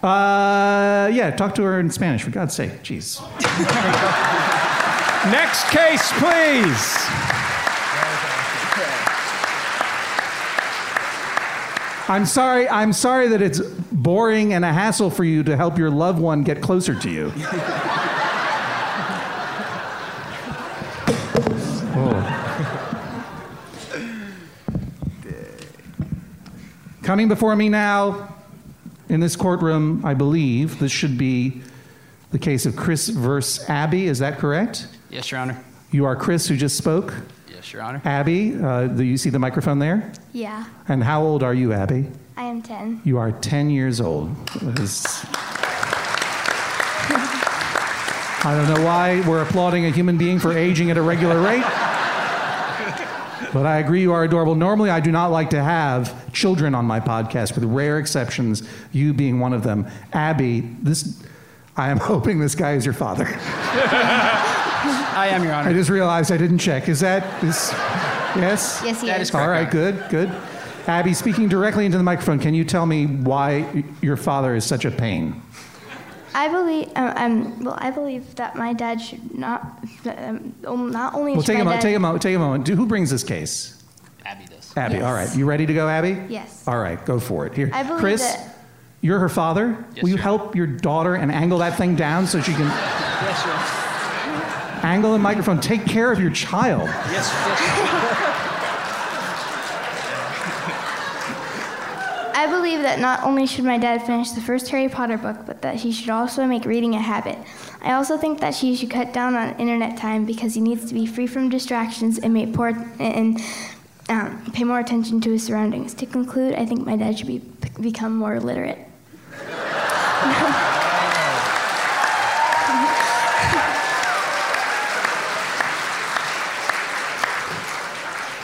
Uh, yeah, talk to her in Spanish, for God's sake. Jeez. <laughs> Next case, please. I'm sorry. I'm sorry that it's boring and a hassle for you to help your loved one get closer to you. Oh. Coming before me now in this courtroom, I believe this should be the case of Chris versus Abby. Is that correct? Yes, Your Honor. You are Chris who just spoke. Yes, Your Honor. Abby, uh, do you see the microphone there? Yeah, And how old are you, Abby? I am 10. You are 10 years old. I don't know why we're applauding a human being for aging at a regular rate. But I agree you are adorable. Normally, I do not like to have children on my podcast, with rare exceptions, you being one of them. Abby, this, I am <laughs> hoping this guy is your father. <laughs> I am, Your Honor. I just realized I didn't check. Is that this? Yes. Yes, he That is. is correct. All right, good, good. Abby, speaking directly into the microphone, can you tell me why your father is such a pain? I believe, uh, um, well, I believe that my dad should not, um, um, not only Well, should take my a moment. dad, Take a moment. Take a moment. Do- Who brings this case? Abby does. Abby. Yes. All right. You ready to go, Abby? Yes. All right. Go for it. Here, I believe Chris. that- You're her father. Yes, Will you sir. help your daughter and angle that thing down so she can <laughs> Yes, Your Honor. Angle the microphone? Take care of your child. Yes, yes. I believe that not only should my dad finish the first Harry Potter book, but that he should also make reading a habit. I also think that he should cut down on internet time because he needs to be free from distractions and make poor, and um, pay more attention to his surroundings. To conclude, I think my dad should be, become more literate.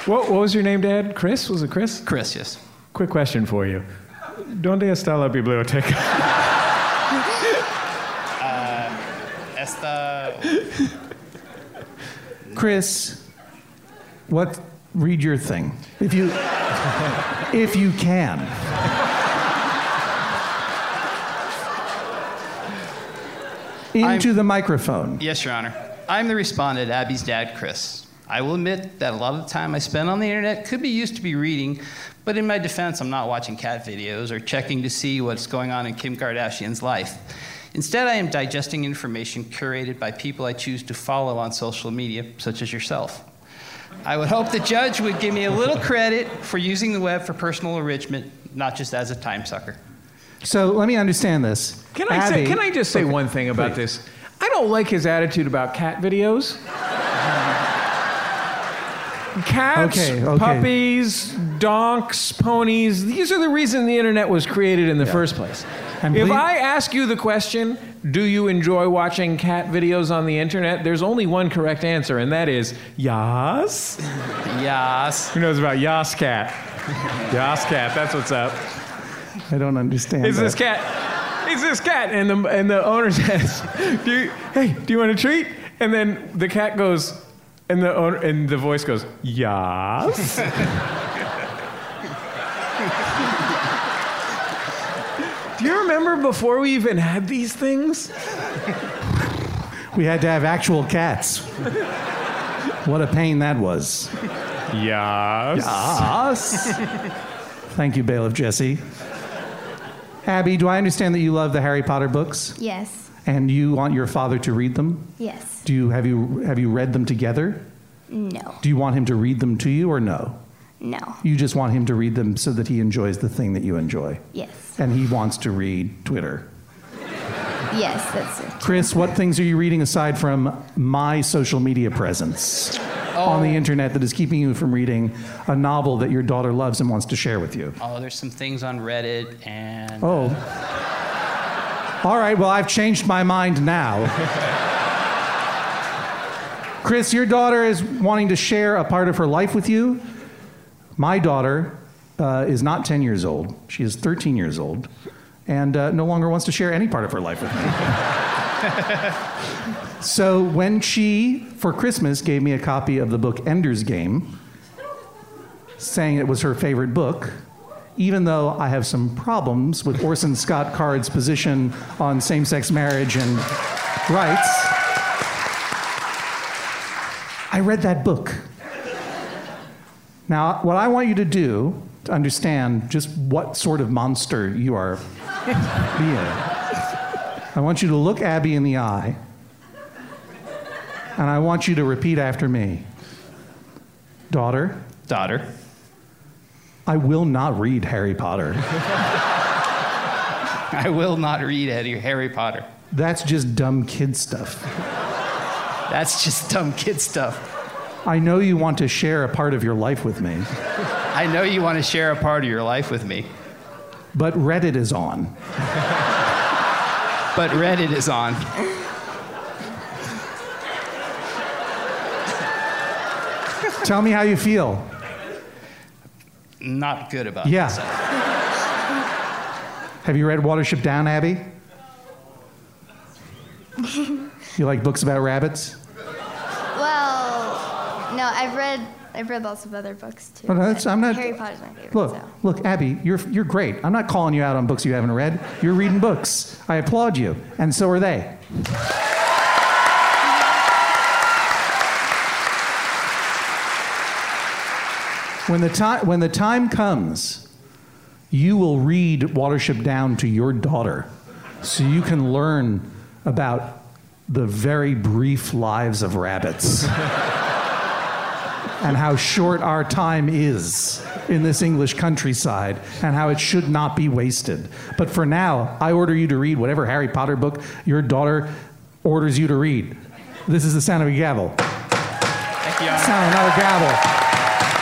What, what was your name, Dad? Chris? Was it Chris? Chris, yes. Quick question for you. ¿Dónde está la biblioteca? <laughs> Uh, esta. Chris, what? Read your thing, if you, if you can. Into the microphone. Yes, Your Honor. I'm the respondent, Abby's dad, Chris. I will admit that a lot of the time I spend on the internet could be used to be reading, but in my defense, I'm not watching cat videos or checking to see what's going on in Kim Kardashian's life. Instead, I am digesting information curated by people I choose to follow on social media, such as yourself. I would hope the judge would give me a little credit for using the web for personal enrichment, not just as a time sucker. So let me understand this. Can I say? Can I just say Okay, one thing about please. this? I don't like his attitude about cat videos. Cats, Okay, okay. puppies, donks, ponies. These are the reason the internet was created in the first place. And if please- I ask you the question, do you enjoy watching cat videos on the internet? There's only one correct answer, and that is yas. yas. Who knows about yas cat? yas cat. That's what's up. I don't understand. Is that. this cat. Is this cat, and the and the owner <laughs> says, "Do you, hey, do you want a treat?" And then the cat goes, and the owner and the voice goes, "Yes." <laughs> do you remember before we even had these things? We had to have actual cats. what a pain that was. Yes. Yes. Thank you, Bailiff Jesse. Abby, do I understand that you love the Harry Potter books Yes. And you want your father to read them? Yes. Do you have you have you read them together? No. Do you want him to read them to you or no? No. You just want him to read them so that he enjoys the thing that you enjoy. Yes. And he wants to read Twitter. Yes, that's it. Chris, what things are you reading aside from my social media presence oh. on the internet that is keeping you from reading a novel that your daughter loves and wants to share with you? Oh, there's some things on Reddit and. Oh. Uh, All right, well, I've changed my mind now. Chris, your daughter is wanting to share a part of her life with you. My daughter uh, is not 10 years old. She is 13 years old and uh, no longer wants to share any part of her life with me. <laughs> so when she, for Christmas, gave me a copy of the book Ender's Game, saying it was her favorite book, even though I have some problems with Orson Scott Card's position on same sex marriage and rights, I read that book. Now, what I want you to do to understand just what sort of monster you are being, I want you to look Abby in the eye, and I want you to repeat after me Daughter. Daughter. I will not read Harry Potter. <laughs> I will not read Harry Potter. That's just dumb kid stuff. That's just dumb kid stuff. I know you want to share a part of your life with me. I know you want to share a part of your life with me. But Reddit is on. but Reddit is on. Tell me how you feel. Not good about Yeah. this. <laughs> Have you read Watership Down, Abby? You like books about rabbits? well, no, I've read I've read lots of other books too. Well, that's- but I'm not- Harry Potter's my favorite. Look, so. look, Abby, you're, you're great. I'm not calling you out on books you haven't read. You're reading books. I applaud you, and so are they. When the, time, when the time comes, you will read Watership Down to your daughter so you can learn about the very brief lives of rabbits <laughs> and how short our time is in this English countryside and how it should not be wasted. But for now, I order you to read whatever Harry Potter book your daughter orders you to read. This is the sound of a gavel. Thank you, Sound of another gavel.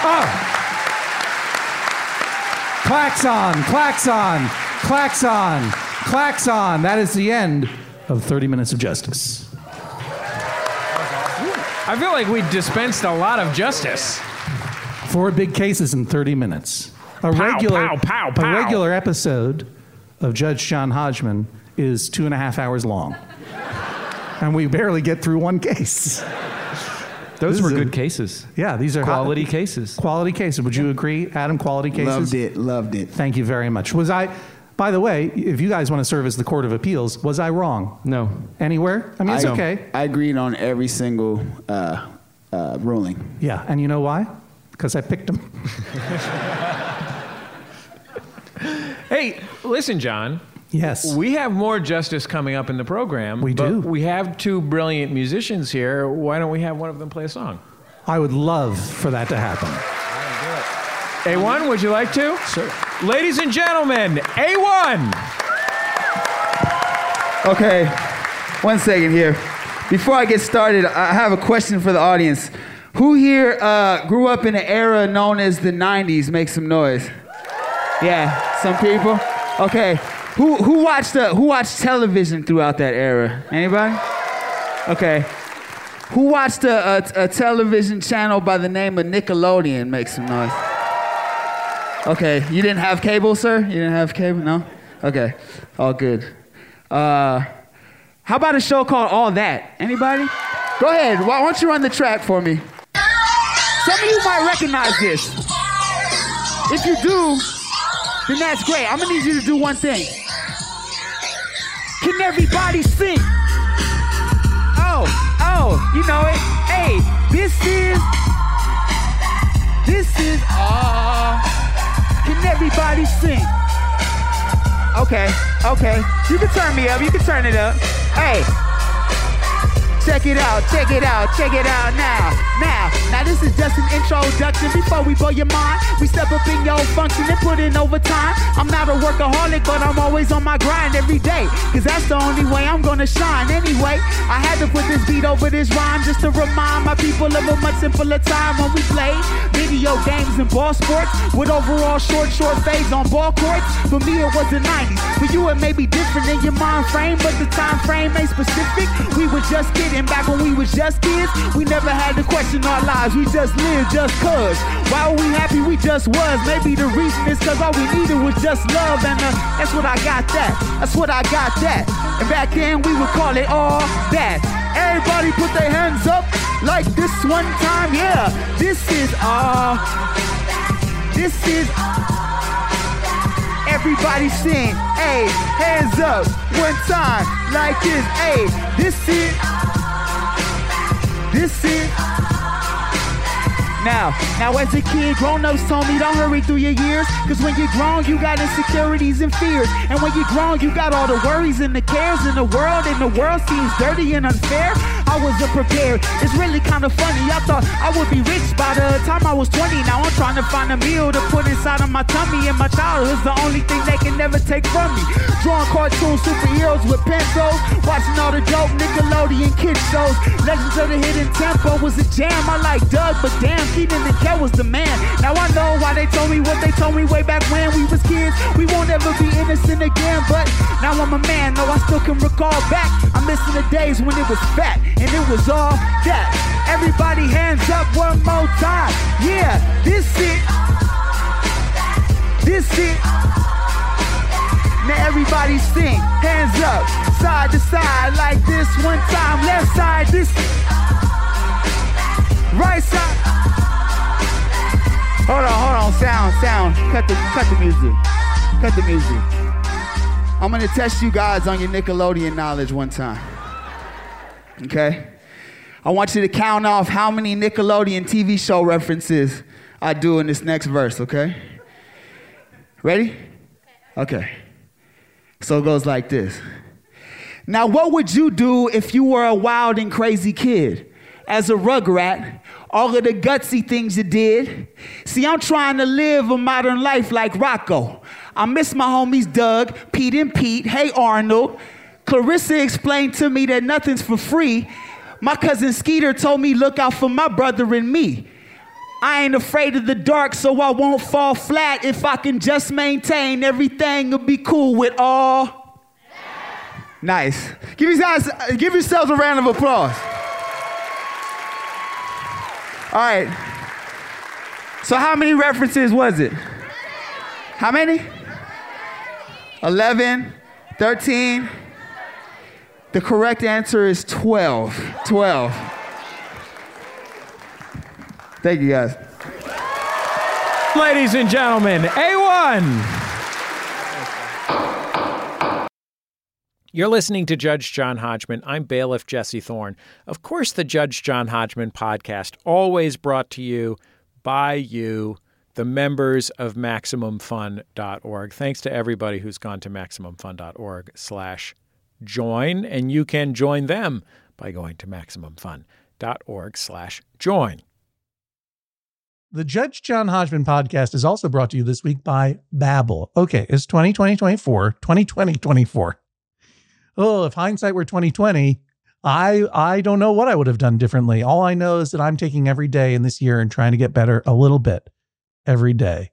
Oh! Klaxon, klaxon, klaxon, klaxon. That is the end of 30 Minutes of Justice. I feel like we dispensed a lot of justice. Four big cases in 30 minutes. A regular, pow, pow, pow. A regular episode of Judge John Hodgman is two and a half hours long. and we barely get through one case. Those were a- good cases. Yeah, these are Quality cases. Quality cases. Would you agree, Adam? Quality cases. Loved it. Loved it. Thank you very much. Was I? By the way, if you guys want to serve as the Court of Appeals, was I wrong? No. Anywhere? I mean, it's I- okay. I agreed on every single uh, uh, ruling. Yeah, and you know why? Because I picked them. <laughs> Hey, listen, John. Yes. We have more justice coming up in the program. We but do. We have two brilliant musicians here. Why don't we have one of them play a song? I would love for that to happen. A1, would you like to? Sure. Ladies and gentlemen, A1. Okay, one second here. Before I get started, I have a question for the audience. Who here uh, grew up in an era known as the 90s? Make some noise. Yeah, some people. Okay, who who watched uh, who watched television throughout that era? Anybody? Okay. Who watched a, a, a television channel by the name of Nickelodeon? Make some noise. Okay, you didn't have cable, sir? You didn't have cable? No? Okay, all good. Uh, how about a show called All That? Anybody? Go ahead. Why don't you run the track for me? Some of you might recognize this. If you do, then that's great. I'm gonna need you to do one thing. Can everybody sing? Oh, oh, you know it. Hey, this is, this is, uh, can everybody sing? Okay, okay. You can turn me up, you can turn it up. Hey. Check it out, check it out, check it out now, now. Now this is just an introduction before we blow your mind. We step up in your function and put in overtime. I'm not a workaholic, but I'm always on my grind every day. Cause that's the only way I'm gonna shine. Anyway, I had to put this beat over this rhyme just to remind my people of a much simpler time when we played video games and ball sports with overall short, short fades on ball courts. For me, it was the 90s. For you, it may be different in your mind frame, but the time frame ain't specific. We were just kidding. And back when we was just kids, we never had to question our lives. We just lived just cuz. Why were we happy? We just was. Maybe the reason is cause all we needed was just love. And uh, that's what I got that. That's what I got that. And back then we would call it all that. Everybody put their hands up like this one time. Yeah, this is all. This is Everybody sing, hey, hands up, one time, like this, hey, this is, this is. Now, now as a kid, grown-ups told me don't hurry through your years, cause when you're grown, you got insecurities and fears. And when you're grown, you got all the worries and the cares in the world, and the world seems dirty and unfair. I wasn't prepared. It's really kind of funny. I thought I would be rich by the time I was 20. Now I'm trying to find a meal to put inside of my tummy, and my childhood's the only thing they can never take from me. Drawing cartoon superheroes with pencils, watching all the dope Nickelodeon kid shows. Legends of the Hidden Temple was a jam. I like Doug, but damn, Kenan and Kel was the man. Now I know why they told me what they told me way back when we was kids. We won't ever be innocent again, but now I'm a man. No, I still can recall back. I'm missing the days when it was fat and it was all that. Everybody hands up one more time. Yeah, this it. This it. Now everybody sing, hands up, side to side like this one time. Left side, this. Right side. Hold on, hold on, sound, sound. Cut the, cut the music. Cut the music. I'm gonna test you guys on your Nickelodeon knowledge one time. Okay? I want you to count off how many Nickelodeon TV show references I do in this next verse, okay? Ready? Okay. So it goes like this. Now, what would you do if you were a wild and crazy kid? As a rugrat, all of the gutsy things you did. See, I'm trying to live a modern life like Rocko. I miss my homies Doug, Pete and Pete, hey Arnold. Clarissa explained to me that nothing's for free. My cousin Skeeter told me look out for my brother and me. I ain't afraid of the dark, so I won't fall flat. If I can just maintain, everything will be cool with all. Nice. Give you guys, give yourselves a round of applause. All right. So how many references was it? How many? 11, 13. The correct answer is 12. 12. Thank you guys. Ladies and gentlemen, A1. You're listening to Judge John Hodgman. I'm bailiff Jesse Thorn. Of course, the Judge John Hodgman podcast, always brought to you by you, the members of MaximumFun.org. Thanks to everybody who's gone to MaximumFun.org slash join, and you can join them by going to MaximumFun.org slash join. The Judge John Hodgman podcast is also brought to you this week by Babbel. Okay, it's 2020 24, 2020 24. Oh, if hindsight were 2020, I I don't know what I would have done differently. All I know is that I'm taking every day in this year and trying to get better a little bit every day.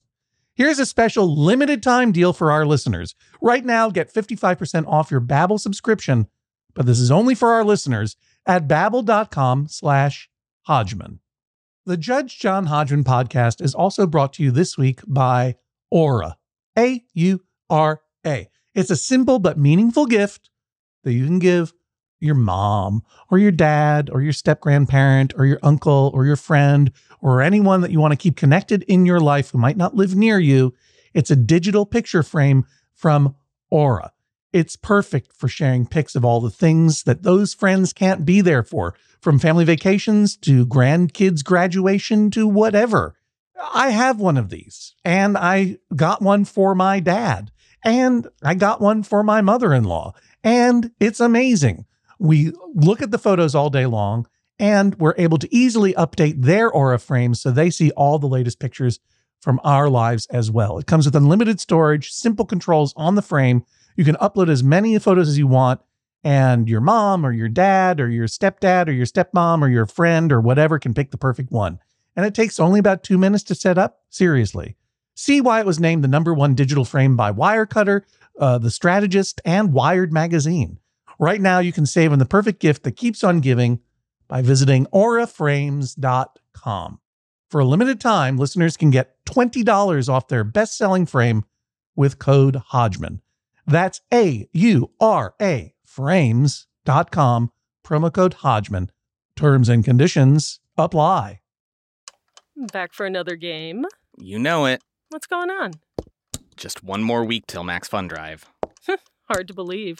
Here's a special limited time deal for our listeners. Right now, get 55% off your Babbel subscription, but this is only for our listeners at babbel.com slash Hodgman. The Judge John Hodgman podcast is also brought to you this week by Aura. A-U-R-A. It's a simple but meaningful gift that you can give your mom or your dad or your step grandparent or your uncle or your friend or anyone that you want to keep connected in your life who might not live near you, it's a digital picture frame from Aura. It's perfect for sharing pics of all the things that those friends can't be there for, from family vacations to grandkids' graduation to whatever. I have one of these, and I got one for my dad, and I got one for my mother in law, and it's amazing. We look at the photos all day long, and we're able to easily update their Aura frames so they see all the latest pictures from our lives as well. It comes with unlimited storage, simple controls on the frame. You can upload as many photos as you want, and your mom or your dad or your stepdad or your stepmom or your friend or whatever can pick the perfect one. And it takes only about two minutes to set up. Seriously. See why it was named the number one digital frame by Wirecutter, uh, The Strategist, and Wired Magazine. Right now, you can save on the perfect gift that keeps on giving by visiting auraframes.com. For a limited time, listeners can get $20 off their best selling frame with code Hodgman. That's A U R A frames.com, promo code Hodgman. Terms and conditions apply. Back for another game. You know it. What's going on? Just one more week till Max Fun Drive. <laughs> Hard to believe.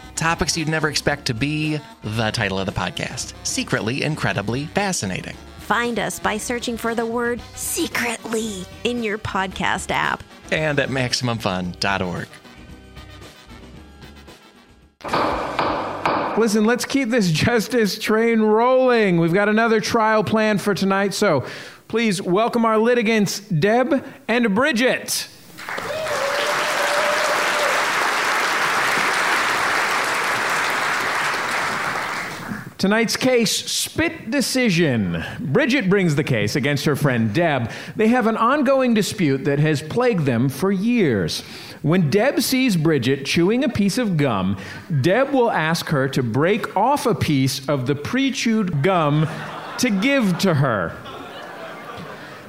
Topics you'd never expect to be the title of the podcast Secretly Incredibly Fascinating. Find us by searching for the word secretly in your podcast app and at MaximumFun.org. Listen, let's keep this <laughs> justice train rolling. We've got another trial planned for tonight, so please welcome our litigants, Deb and Bridget. Tonight's case, spit decision. Bridget brings the case against her friend Deb. They have an ongoing dispute that has plagued them for years. When Deb sees Bridget chewing a piece of gum, Deb will ask her to break off a piece of the pre chewed gum to give to her.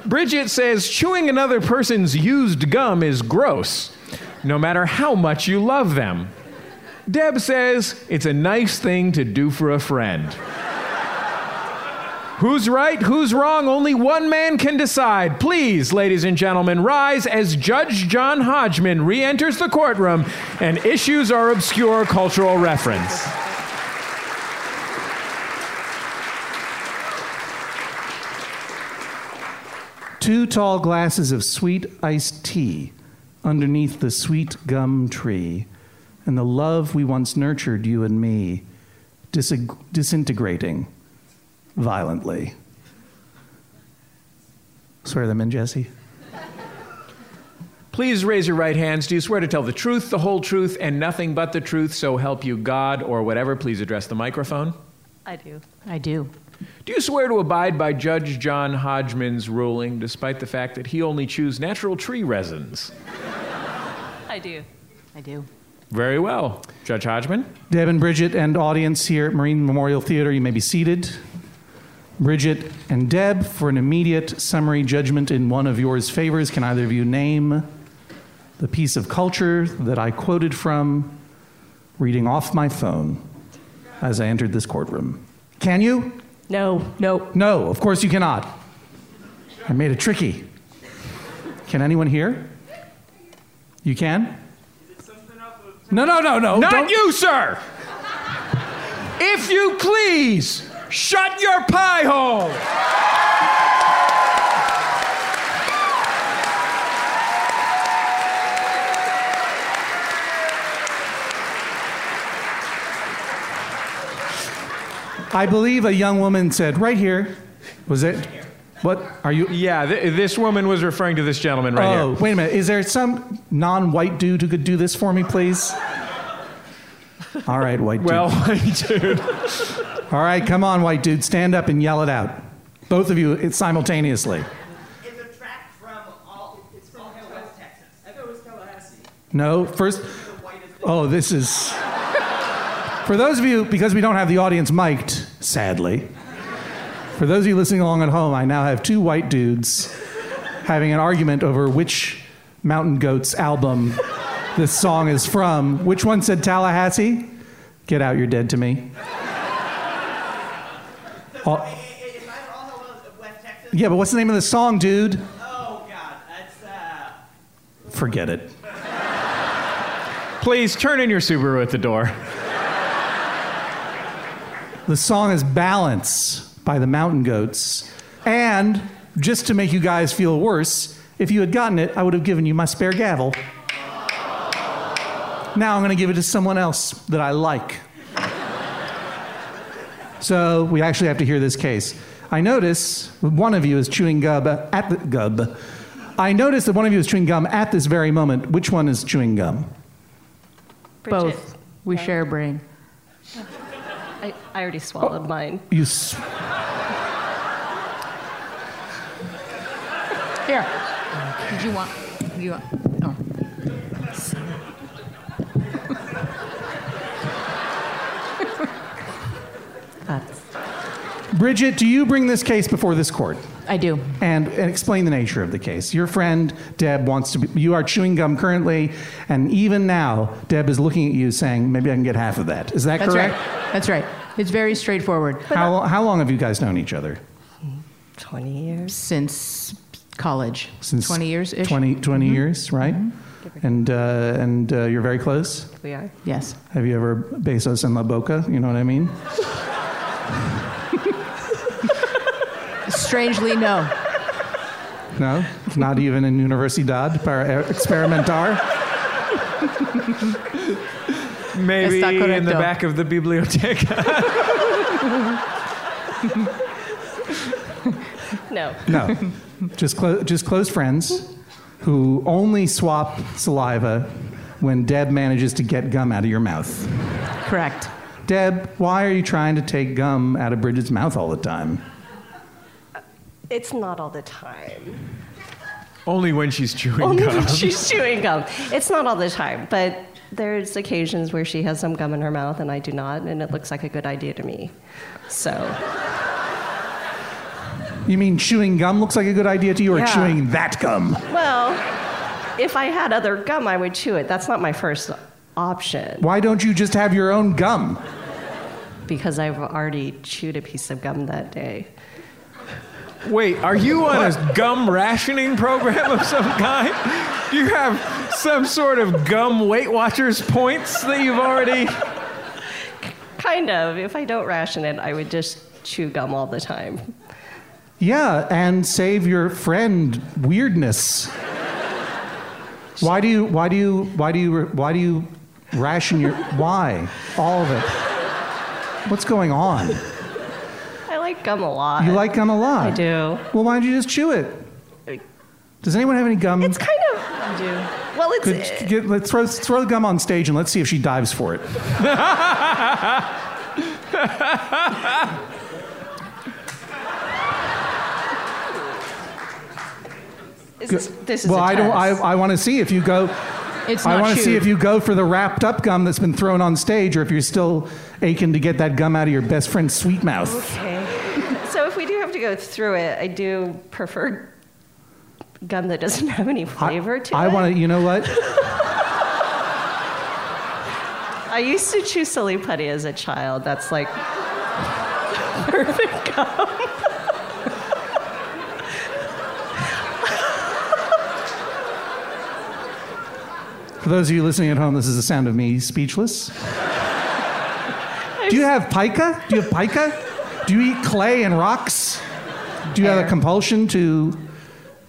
Bridget says chewing another person's used gum is gross, no matter how much you love them. Deb says it's a nice thing to do for a friend. Who's right? Who's wrong? Only one man can decide. Please, ladies and gentlemen, rise as Judge John Hodgman re enters the courtroom and issues our obscure cultural reference. Two tall glasses of sweet iced tea underneath the sweet gum tree, and the love we once nurtured, you and me, disig- disintegrating violently. Swear them in, Jesse. Please raise your right hands. Do you swear to tell the truth, the whole truth, and nothing but the truth, so help you God or whatever? Please address the microphone. I do. I do. Do you swear to abide by Judge John Hodgman's ruling, despite the fact that he only chews natural tree resins? I do. I do. Very well. Judge Hodgman? Deb and Bridget and audience here at Marine Memorial Theater, you may be seated. Bridget and Deb, for an immediate summary judgment in one of yours favors, can either of you name the piece of culture that I quoted from reading off my phone as I entered this courtroom? Can you? No, no. No, of course you cannot. I made it tricky. Can anyone hear? You can? No, no, no, no. Not don't- you, sir! If you please, shut your pie hole! I believe a young woman said, right here. Was it? What are you? Yeah, th- this woman was referring to this gentleman right here. oh, here. wait a minute. Is there some non-white dude who could do this for me, please? All right, white dude. Well, white dude. All right, come on, white dude. Stand up and yell it out. Both of you it's simultaneously. It's a track from all, it's from West Texas. I thought it- simultaneously. No, first. Oh, this is. For those of you, because we don't have the audience mic'd, sadly, for those of you listening along at home, I now have two white dudes having an argument over which Mountain Goats album this song is from. Which one said Tallahassee? Get out, you're dead to me. All- yeah, but what's the name of the song, dude? Oh, God. That's, uh... Forget it. Please turn in your Subaru at the door. The song is Balance by the Mountain Goats. And just to make you guys feel worse, if you had gotten it, I would have given you my spare gavel. Now I'm going to give it to someone else that I like. So we actually have to hear this case. I notice one of you is chewing gum at the gub. I notice that one of you is chewing gum at this very moment. Which one is chewing gum? Both. We share a brain. I, I already swallowed mine. You. S- Here. Did you want? You want? Oh. Bridget, do you bring this case before this court? I do. And, and explain the nature of the case. Your friend Deb wants to be, you are chewing gum currently, and even now, Deb is looking at you saying, maybe I can get half of that. Is that That's correct? right. That's right. It's very straightforward. How, how long have you guys known each other? 20 years. Since college. Since 20 years ish. 20, 20 Mhm. years, right? And, uh, and uh, you're very close? We are. Yes. Have you ever besos and La Boca? You know what I mean? Strangely, no. No? Not even in Universidad para Experimentar? Maybe in the back of the biblioteca. <laughs> <laughs> No. <laughs> No. Just, clo- just close friends who only swap saliva when Deb manages to get gum out of your mouth. Correct. Deb, why are you trying to take gum out of Bridget's mouth all the time? Uh, it's not all the time. Only when she's chewing Only gum. when she's chewing gum. It's not all the time, but there's occasions where she has some gum in her mouth and I do not, and it looks like a good idea to me. So, You mean chewing gum looks like a good idea to you, or Yeah. chewing that gum? well, if I had other gum, I would chew it. That's not my first option Why don't you just have your own gum? because I've already chewed a piece of gum that day. Wait, are you on a gum rationing program of some kind? Do you have some sort of gum Weight Watchers points that you've already. Kind of. If I don't ration it, I would just chew gum all the time. Yeah, and save your friend weirdness. Why do you? Why do you? Why do you? Why do you ration your? Why? All of it. What's going on? I like gum a lot. You like gum a lot. I do. Well, why don't you just chew it? Does anyone have any gum? It's kind of. I do. Well, it's. Could- get- let's throw, throw the gum on stage and let's see if she dives for it. <laughs> Is this, this is well, I don't. I. I want to see if you go. It's I want to see if you go for the wrapped up gum that's been thrown on stage, or if you're still aching to get that gum out of your best friend's sweet mouth. Okay. So if we do have to go through it, I do prefer gum that doesn't have any flavor to I it. want to. You know what? I used to chew silly putty as a child. That's like <laughs> perfect gum. For those of you listening at home, this is the sound of me speechless. Do you have pica? Do you have pica? Do you eat clay and rocks? Do you have a compulsion to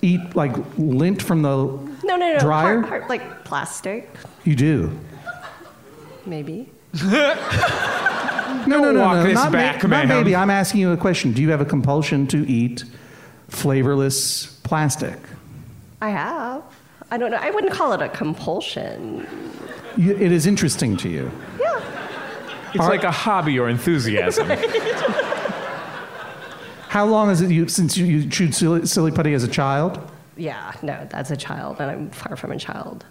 eat like lint from the No, no, no. dryer? Hard, hard, like plastic, You do. maybe. No, no, no, walk no. this not, back, not ma'am. maybe. I'm asking you a question. Do you have a compulsion to eat flavorless plastic? I have. I don't know. I wouldn't call it a compulsion. You, it is interesting to you. Yeah. It's Are- like a hobby or enthusiasm. <laughs> How long is it you, since you, you chewed silly, silly putty as a child? Yeah, no, that's a child, and I'm far from a child.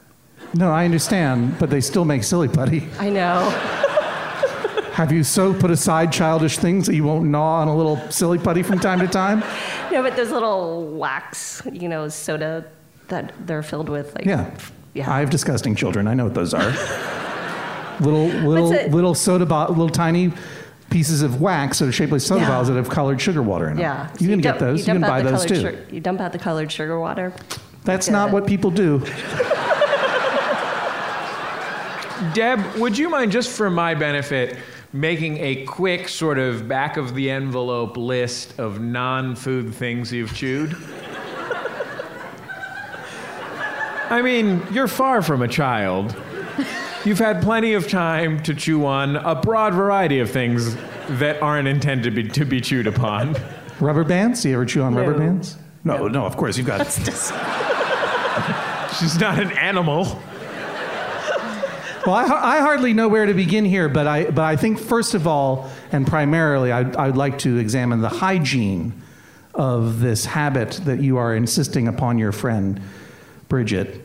No, I understand, but they still make silly putty. I know. <laughs> Have you so put aside childish things that you won't gnaw on a little silly putty from time to time? <laughs> No, but those little wax, you know, soda that they're filled with, like. Yeah. Yeah. I have disgusting children. I know what those are. little, little, What's little soda bottle, little tiny pieces of wax that are shaped like soda Yeah. bottles that have colored sugar water in them. Yeah. You can dump- get those. You, can buy the those colored too. Sugar, you dump out the colored sugar water. That's not it. what people do. Deb, would you mind, just for my benefit, making a quick sort of back of the envelope list of non food things you've chewed? I mean, you're far from a child. You've had plenty of time to chew on a broad variety of things that aren't intended to be, to be chewed upon. Rubber bands? Do you ever chew on rubber bands? No, no, of course. You've got. <laughs> She's not an animal. Well, I, I hardly know where to begin here, but I, but I think first of all, and primarily, I, I'd like to examine the hygiene of this habit that you are insisting upon your friend Bridget.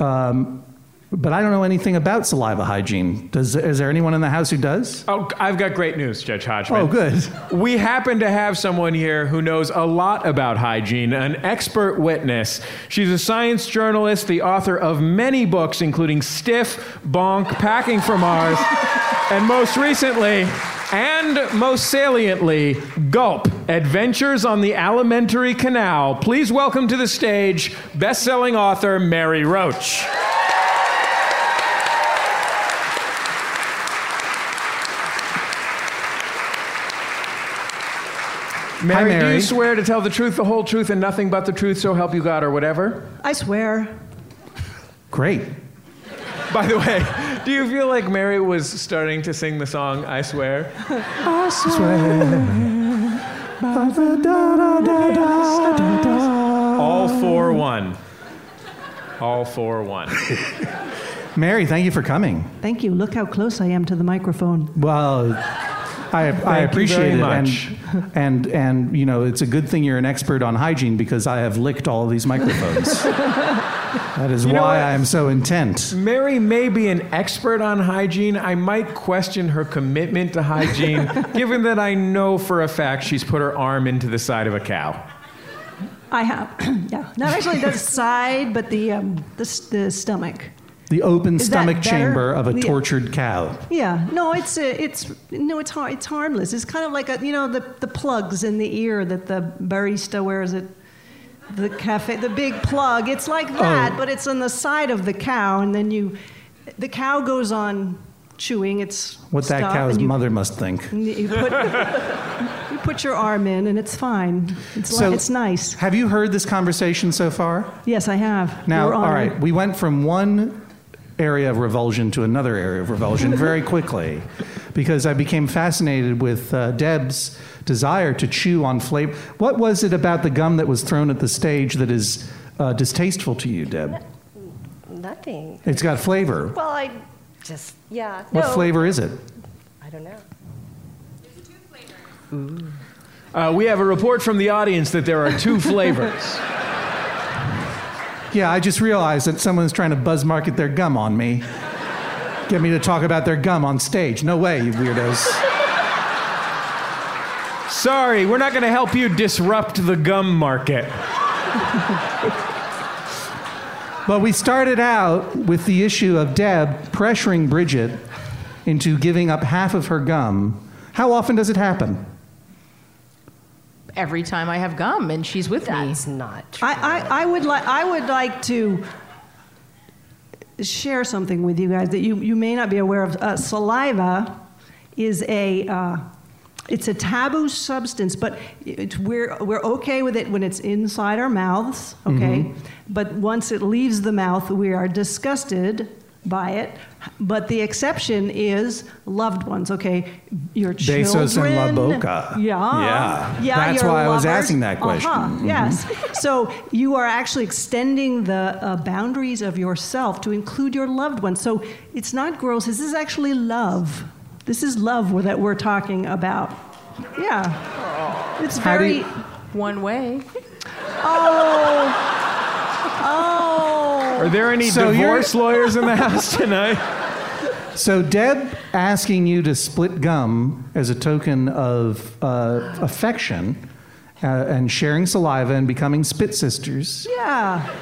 Um, but I don't know anything about saliva hygiene. Does, is there anyone in the house who does? Oh, I've got great news, Judge Hodgman. Oh, good. <laughs> We happen to have someone here who knows a lot about hygiene, an expert witness. She's a science journalist, the author of many books, including Stiff, Bonk, Packing for Mars, <laughs> and most recently, and most saliently, Gulp Adventures on the Alimentary Canal. Please welcome to the stage best selling author Mary Roach. Mary, do Mary. you swear to tell the truth, the whole truth, and nothing but the truth, so help you God, or whatever? I swear. Great. By the way, do you feel like Mary was starting to sing the song I Swear? <laughs> I All for one. All for one. Mary, thank you for coming. Thank you. Look how close I am to the microphone. Well, I, I Thank you appreciate very it, much. and and and you know it's a good thing you're an expert on hygiene because I have licked all of these microphones. <laughs> that is You why? I am so intent. Mary may be an expert on hygiene. I might question her commitment to hygiene, <laughs> given that I know for a fact she's put her arm into the side of a cow. I have, <clears throat> yeah. Not actually the side, but the um, the, the stomach. The open Is stomach chamber of a Yeah. tortured cow. Yeah, no, it's uh, it's no, it's har- it's harmless. It's kind of like a you know the the plugs in the ear that the barista wears at the cafe, the big plug. It's like that, Oh. but it's on the side of the cow, and then you, the cow goes on chewing its What that cow's you, mother must think. <laughs> You put, you put your arm in, and it's fine. It's So- li- it's nice. Have you heard this conversation so far? Yes, I have. Now, all right, we went from one area of revulsion to another area of revulsion <laughs> very quickly because I became fascinated with uh, Deb's desire to chew on flavor. What was it about the gum that was thrown at the stage that is uh, distasteful to you, Deb? Nothing. It's got flavor. Well, I just, yeah. What no. flavor is it? I don't know. There's two flavors. Uh, we have a report from the audience that there are two <laughs> flavors. Yeah, I just realized that someone's trying to buzz market their gum on me. Get me to talk about their gum on stage. No way, you weirdos. Sorry, we're not going to help you disrupt the gum market. But we started out with the issue of Deb pressuring Bridget into giving up half of her gum. How often does it happen? Every time I have gum and she's with me. That's not true. I, I, I would like I would like to share something with you guys that you, you may not be aware of. Uh, saliva is a uh, it's a taboo substance, but it's, we're, we're okay with it when it's inside our mouths, okay? Mhm. But once it leaves the mouth, we are disgusted by it. But the exception is loved ones, okay? Your children. Besos en la boca. Yeah. Yeah. Yeah. That's your why I was asking that question. Uh-huh, Mhm. Yes. so you are actually extending the uh, boundaries of yourself to include your loved ones. So it's not gross. This is actually love. This is love that we're talking about. Yeah. It's very. you- One way. Oh. Are there any So divorce lawyers in the house tonight? <laughs> So Deb asking you to split gum as a token of uh, affection uh, and sharing saliva and becoming spit sisters Yeah.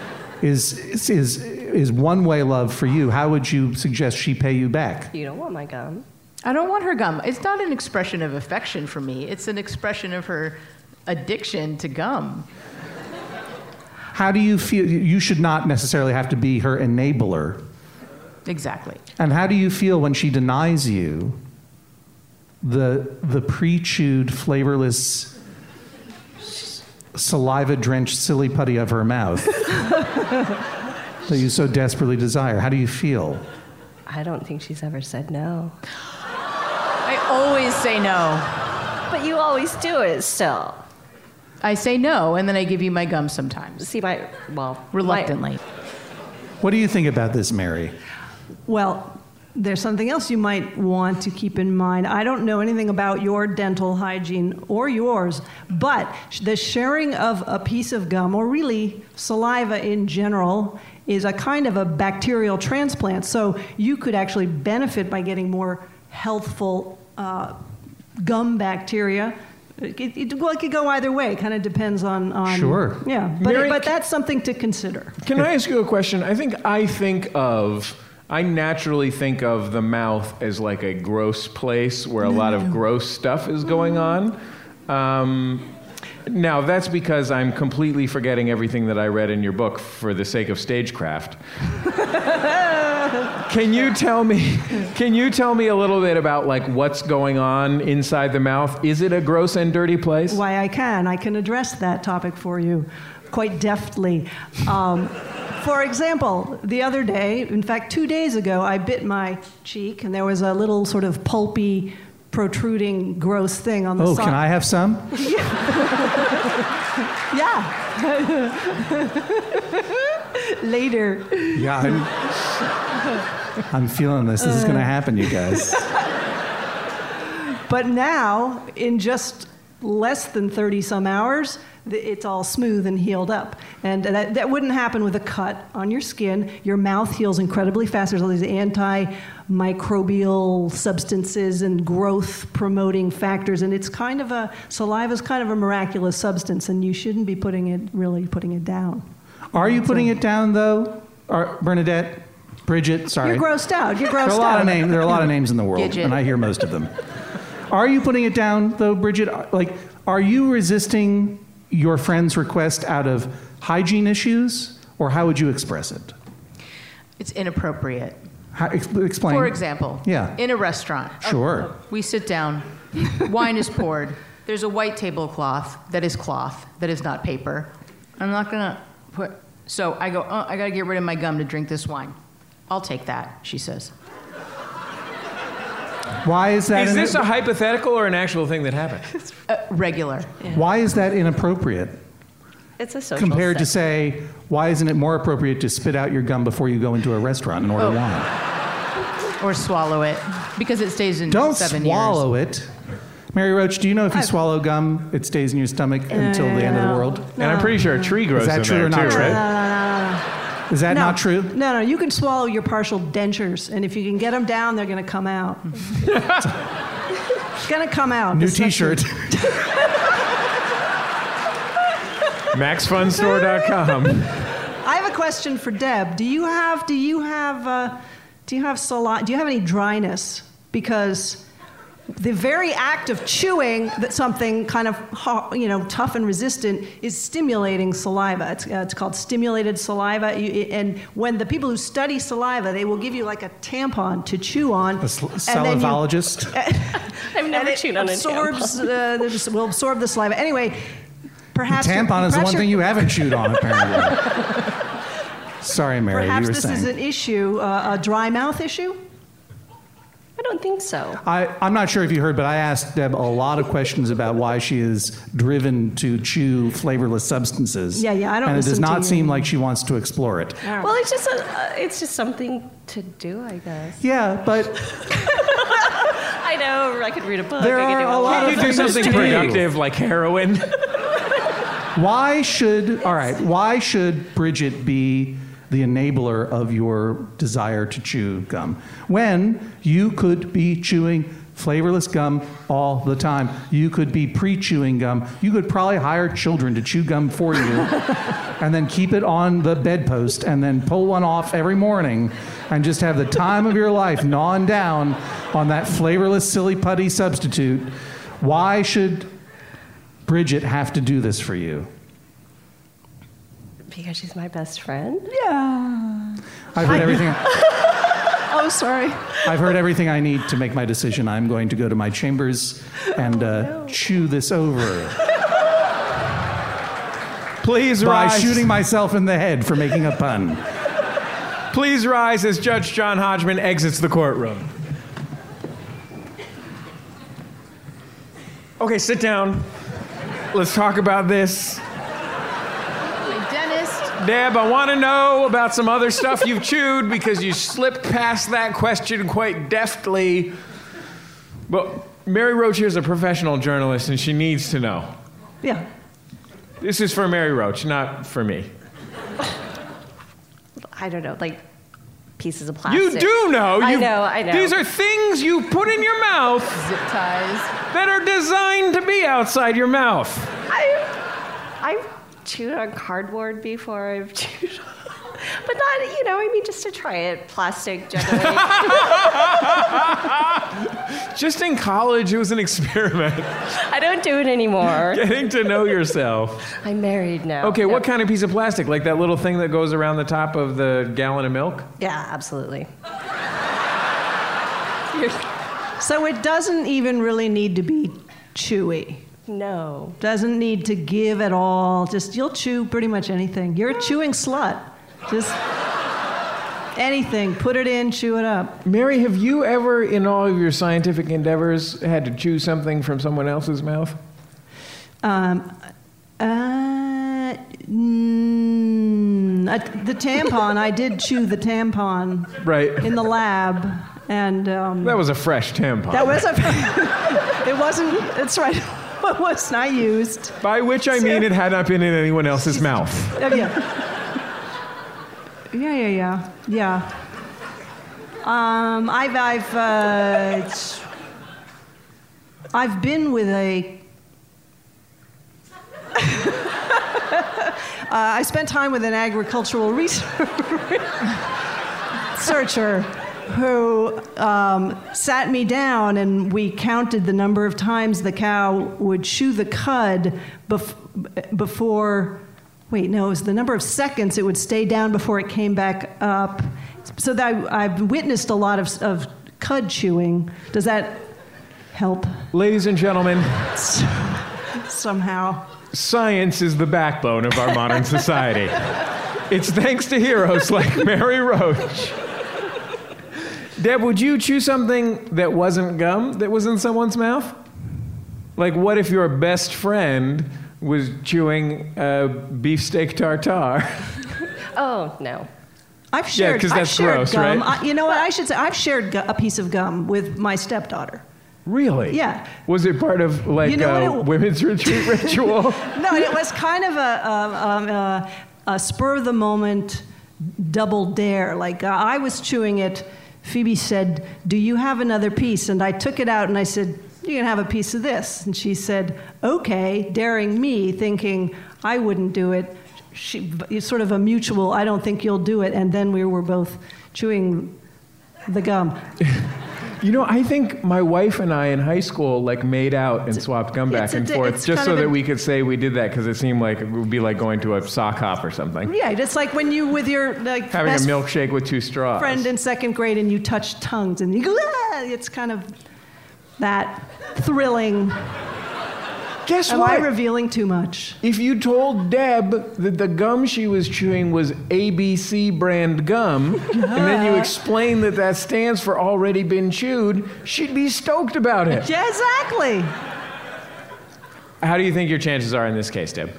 is, is is is one way love for you. How would you suggest she pay you back? You don't want my gum. I don't want her gum. It's not an expression of affection for me. It's an expression of her addiction to gum. How do you feel? You should not necessarily have to be her enabler. Exactly. And how do you feel when she denies you the the pre-chewed, flavorless, saliva-drenched silly putty of her mouth <laughs> that you so desperately desire? How do you feel? I don't think she's ever said no. I always say no. But you always do it still. I say no, and then I give you my gum sometimes. See, my, well, reluctantly. What do you think about this, Mary? Well, there's something else you might want to keep in mind. I don't know anything about your dental hygiene or yours, but the sharing of a piece of gum, or really saliva in general, is a kind of a bacterial transplant. So you could actually benefit by getting more healthful uh, gum bacteria. It, it, well, it could go either way. It kind of depends on, on Sure. Yeah, but, Mary, but that's something to consider. Can I ask you a question? I think I think of, I naturally think of the mouth as like a gross place where a lot of gross stuff is going on. Um, now, that's because I'm completely forgetting everything that I read in your book for the sake of stagecraft. <laughs> Can you tell me can you tell me a little bit about like what's going on inside the mouth? Is it a gross and dirty place? Why I can. I can address that topic for you quite deftly. Um, for example, the other day, in fact, two days ago, I bit my cheek and there was a little sort of pulpy, protruding, gross thing on the Oh, side. can I have some? <laughs> yeah. <laughs> Later. Yeah, I'm, I'm feeling this. This is going to uh. happen, you guys. But now, in just less than 30 some hours, it's all smooth and healed up. And that, that wouldn't happen with a cut on your skin. Your mouth heals incredibly fast. There's all these antimicrobial substances and growth promoting factors. And it's kind of a, saliva is kind of a miraculous substance, and you shouldn't be putting it, really putting it down. Are you putting it down though, Bernadette, Bridget? Sorry, You're grossed out. You're grossed there are a lot out. of names. There are a lot of names in the world, Gidget. and I hear most of them. Are you putting it down though, Bridget? Like, are you resisting your friend's request out of hygiene issues, or how would you express it? It's inappropriate. How, ex- explain. For example, Yeah. in a restaurant, oh, Sure. we sit down, wine is poured. There's a white tablecloth that is cloth, that is not paper. I'm not gonna put. So I go, oh, I gotta get rid of my gum to drink this wine. I'll take that, she says. Why is that? Is this a hypothetical or an actual thing that happened? <laughs> Uh, regular. Why is that inappropriate? It's a social Compared to say, why isn't it more appropriate to spit out your gum before you go into a restaurant and order Oh. wine? Or swallow it, because it stays in Don't seven swallow years. it. Mary Roach, do you know if you swallow gum, it stays in your stomach until the end of the world? And I'm pretty sure a tree grows Is that in true there or not too, true? right? Is that No. not true? No, no, you can swallow your partial dentures, and if you can get them down, they're going to come out. it's going to come out. New T-shirt. <laughs> MaxFunStore.com. I have a question for Deb. Do you have do you have uh, do you have sali- do you have any dryness? Because the very act of chewing that something kind of you know tough and resistant is stimulating saliva. It's, uh, it's called stimulated saliva. You, and when the people who study saliva, they will give you like a tampon to chew on. A sl- and then you- salivologist? <laughs> I've never and it chewed on a absorbs, tampon. uh, will absorb the saliva. Anyway, perhaps the tampon is the one thing you haven't chewed on, apparently. <laughs> Sorry, Mary, you Perhaps were this saying. is an issue, uh, a dry mouth issue. I don't think so. I, I'm not sure if you heard, but I asked Deb a lot of questions about why she is driven to chew flavorless substances. Yeah, yeah, I don't And it does not seem like she wants to explore it. Well, it's just a, uh, it's just something to do, I guess. Yeah, but <laughs> I know. I could read a book. There I could are do a lot Can of you do things something to do. productive like heroin? Why should, all right, why should Bridget be the enabler of your desire to chew gum when you could be chewing flavorless gum all the time? You could be pre chewing gum. You could probably hire children to chew gum for you <laughs> and then keep it on the bedpost and then pull one off every morning and just have the time of your life gnawing down on that flavorless silly putty substitute. Why should Bridget have to do this for you? Because she's my best friend. Yeah. I've heard everything. <laughs> oh, sorry. I've heard everything I need to make my decision. I'm going to go to my chambers and uh, chew this over Please by rise. shooting myself in the head for making a pun. Please rise as Judge John Hodgman exits the courtroom. Okay, sit down. Let's talk about this. Deb, I want to know about some other stuff you've chewed because you slipped past that question quite deftly. But Mary Roach is a professional journalist and she needs to know. Yeah. This is for Mary Roach, not for me. I don't know, like pieces of plastic. You do know. I know. I know. These are things you put in your mouth Zip ties. that are designed to be outside your mouth. I've chewed on cardboard before. I've chewed, on, <laughs> but not. You know, I mean, just to try it. Plastic generally. <laughs> Just in college, it was an experiment. I don't do it anymore. Getting to know yourself. <laughs> I'm married now. Okay, what kind of piece of plastic? Like that little thing that goes around the top of the gallon of milk? Yeah, absolutely. So it doesn't even really need to be chewy. No. Doesn't need to give at all. Just you'll chew pretty much anything. You're a chewing slut. Just anything. Put it in, chew it up. Mary, have you ever, in all of your scientific endeavors, had to chew something from someone else's mouth? Um, uh, mm, uh, the tampon. I did chew the tampon Right. in the lab, and um, That was a fresh tampon. that was a. <laughs> it wasn't. It's right. <laughs> It was not used. By which I mean it had not been in anyone else's <laughs> mouth. Oh, yeah. Yeah, yeah, yeah, yeah. Um, I've, I've, uh, I've been with a. <laughs> uh, I spent time with an agricultural researcher who um, sat me down and we counted the number of times the cow would chew the cud bef- before wait no it was the number of seconds it would stay down before it came back up. So that I, i've witnessed a lot of, of cud chewing. Does that help? Ladies and gentlemen, <laughs> somehow. Science is the backbone of our modern society. It's thanks to heroes like Mary Roach. Deb, would you chew something that wasn't gum that was in someone's mouth? Like, what if your best friend was chewing uh, beefsteak tartare? <laughs> Oh no. I've shared, Yeah, shared, 'cause I've that's shared gross, gum. right? I, you know what? I should say I've shared gu- a piece of gum with my stepdaughter. Really? Yeah. Was it part of like You know a it- women's retreat <laughs> ritual? no, it was kind of a, um, uh, a spur of the moment double dare. Like uh, I was chewing it. Phoebe said, "Do you have another piece?" And I took it out and I said, "You can have a piece of this." And she said, "Okay," daring me, thinking I wouldn't do it. She, it's sort of a mutual. I don't think you'll do it. And then we were both chewing the gum. <laughs> You know, I think my wife and I in high school like made out and swapped gum back and forth just so that we could say we did that because it seemed like it would be like going to a sock hop or something. Yeah, it's like when you with your like Having a milkshake with two straws. friend in second grade and you touch tongues and you go, ah! it's kind of that thrilling. Guess Am what? I revealing too much? If you told Deb that the gum she was chewing was ABC brand gum, and then you <laughs> explained that that stands for already been chewed, she'd be stoked about it. Yeah, exactly. How do you think your chances are in this case, Deb?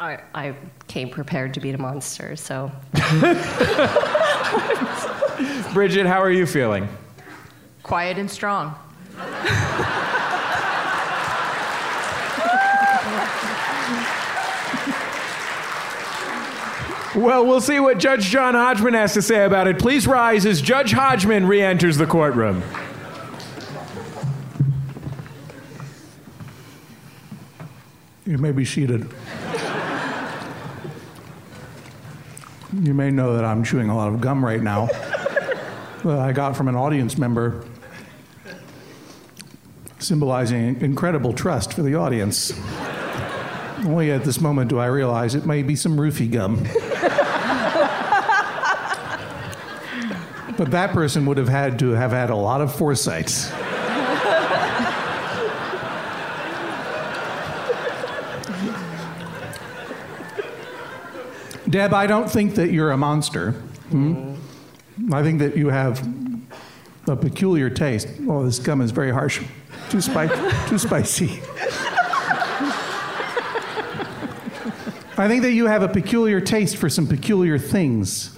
I, I came prepared to beat a monster, so Bridget, how are you feeling? Quiet and strong. <laughs> Well, we'll see what Judge John Hodgman has to say about it. Please rise as Judge Hodgman re enters the courtroom. You may be seated. you may know that I'm chewing a lot of gum right now that I got from an audience member, symbolizing incredible trust for the audience. Only at this moment do I realize it may be some roofie gum. But that person would have had to have had a lot of foresight. Deb, I don't think that you're a monster. Hmm? I think that you have a peculiar taste. Oh, this gum is very harsh. Too, spi- too spicy. I think that you have a peculiar taste for some peculiar things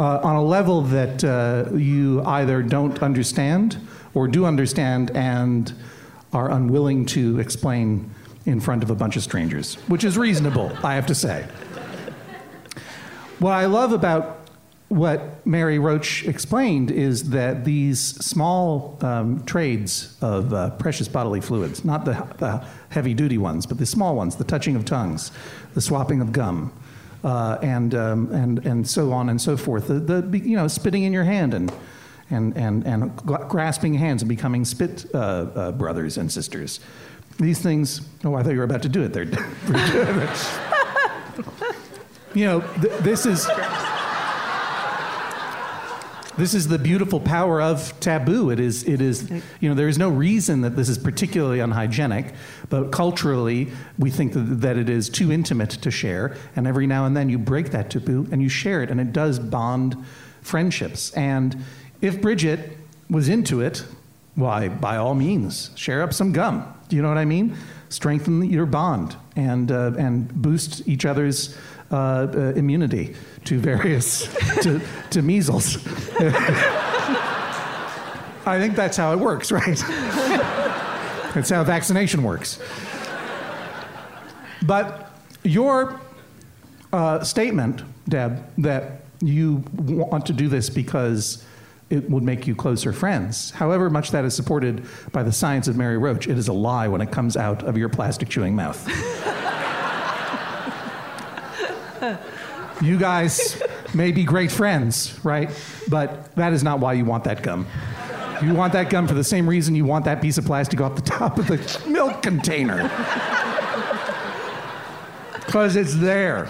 uh, on a level that uh, you either don't understand or do understand and are unwilling to explain in front of a bunch of strangers, which is reasonable, I have to say. What I love about what Mary Roach explained is that these small um, trades of uh, precious bodily fluids, not the, the heavy duty ones, but the small ones, the touching of tongues, the swapping of gum, uh, and, um, and, and so on and so forth, the, the, you know, spitting in your hand and, and, and, and grasping hands and becoming spit uh, uh, brothers and sisters. These things, oh, I thought you were about to do it there. <laughs> you know, th- this is. This is the beautiful power of taboo. It is, it is, you know, there is no reason that this is particularly unhygienic, but culturally, we think that, that it is too intimate to share. And every now and then you break that taboo and you share it, and it does bond friendships. And if Bridget was into it, why, by all means, share up some gum. Do you know what I mean? Strengthen your bond and, uh, and boost each other's uh, uh, immunity to various, to, to measles. I think that's how it works, right? that's how vaccination works. But your uh, statement, Deb, that you want to do this because it would make you closer friends, however much that is supported by the science of Mary Roach, it is a lie when it comes out of your plastic chewing mouth. You guys may be great friends, right? But that is not why you want that gum. You want that gum for the same reason you want that piece of plastic go off the top of the milk container. Because it's there.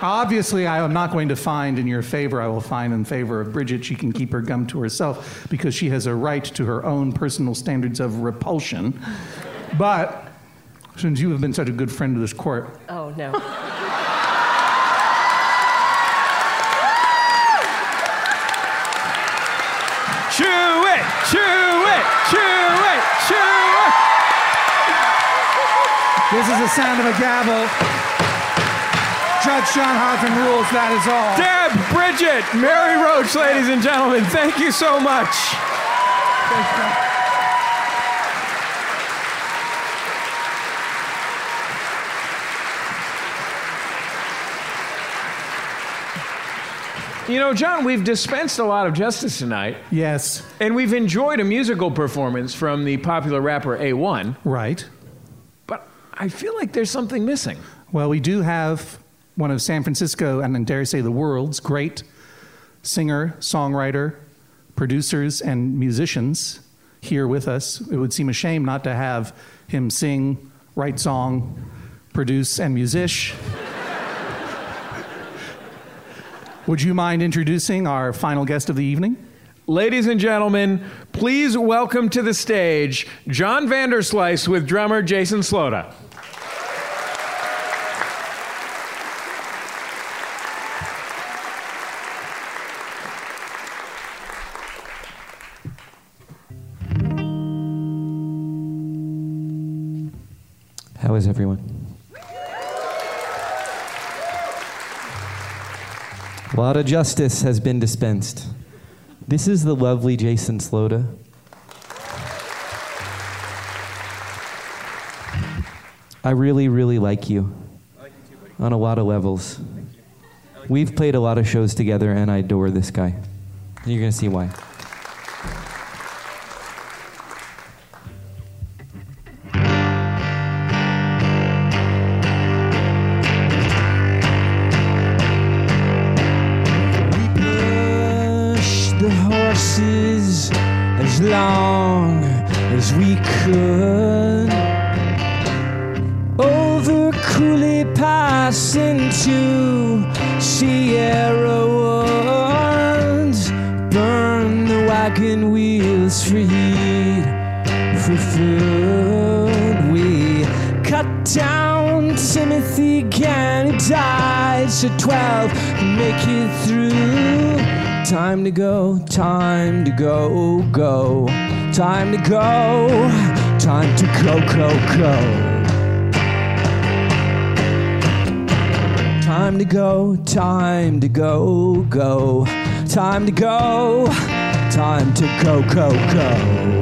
Obviously, I am not going to find in your favor. I will find in favor of Bridget. She can keep her gum to herself because she has a right to her own personal standards of repulsion. But since you have been such a good friend to this court, oh no. Chew it, chew it, chew it. this is the sound of a gavel. Judge John Hodgman rules, that is all. Deb, Bridget, Mary Roach, ladies and gentlemen, thank you so much. You know, John, we've dispensed a lot of justice tonight. Yes. And we've enjoyed a musical performance from the popular rapper A1. Right. But I feel like there's something missing. Well, we do have one of San Francisco and I dare say the world's great singer, songwriter, producers and musicians here with us. It would seem a shame not to have him sing, write song, produce, and musish. Would you mind introducing our final guest of the evening? Ladies and gentlemen, please welcome to the stage John Vanderslice with drummer Jason Slota. How is everyone? A lot of justice has been dispensed. This is the lovely Jason Slota. I really, really like you. On a lot of levels. We've played a lot of shows together, and I adore this guy. You're going to see why. Go, go, go. Time to go, time to go, go. Time to go, time to go, go, go.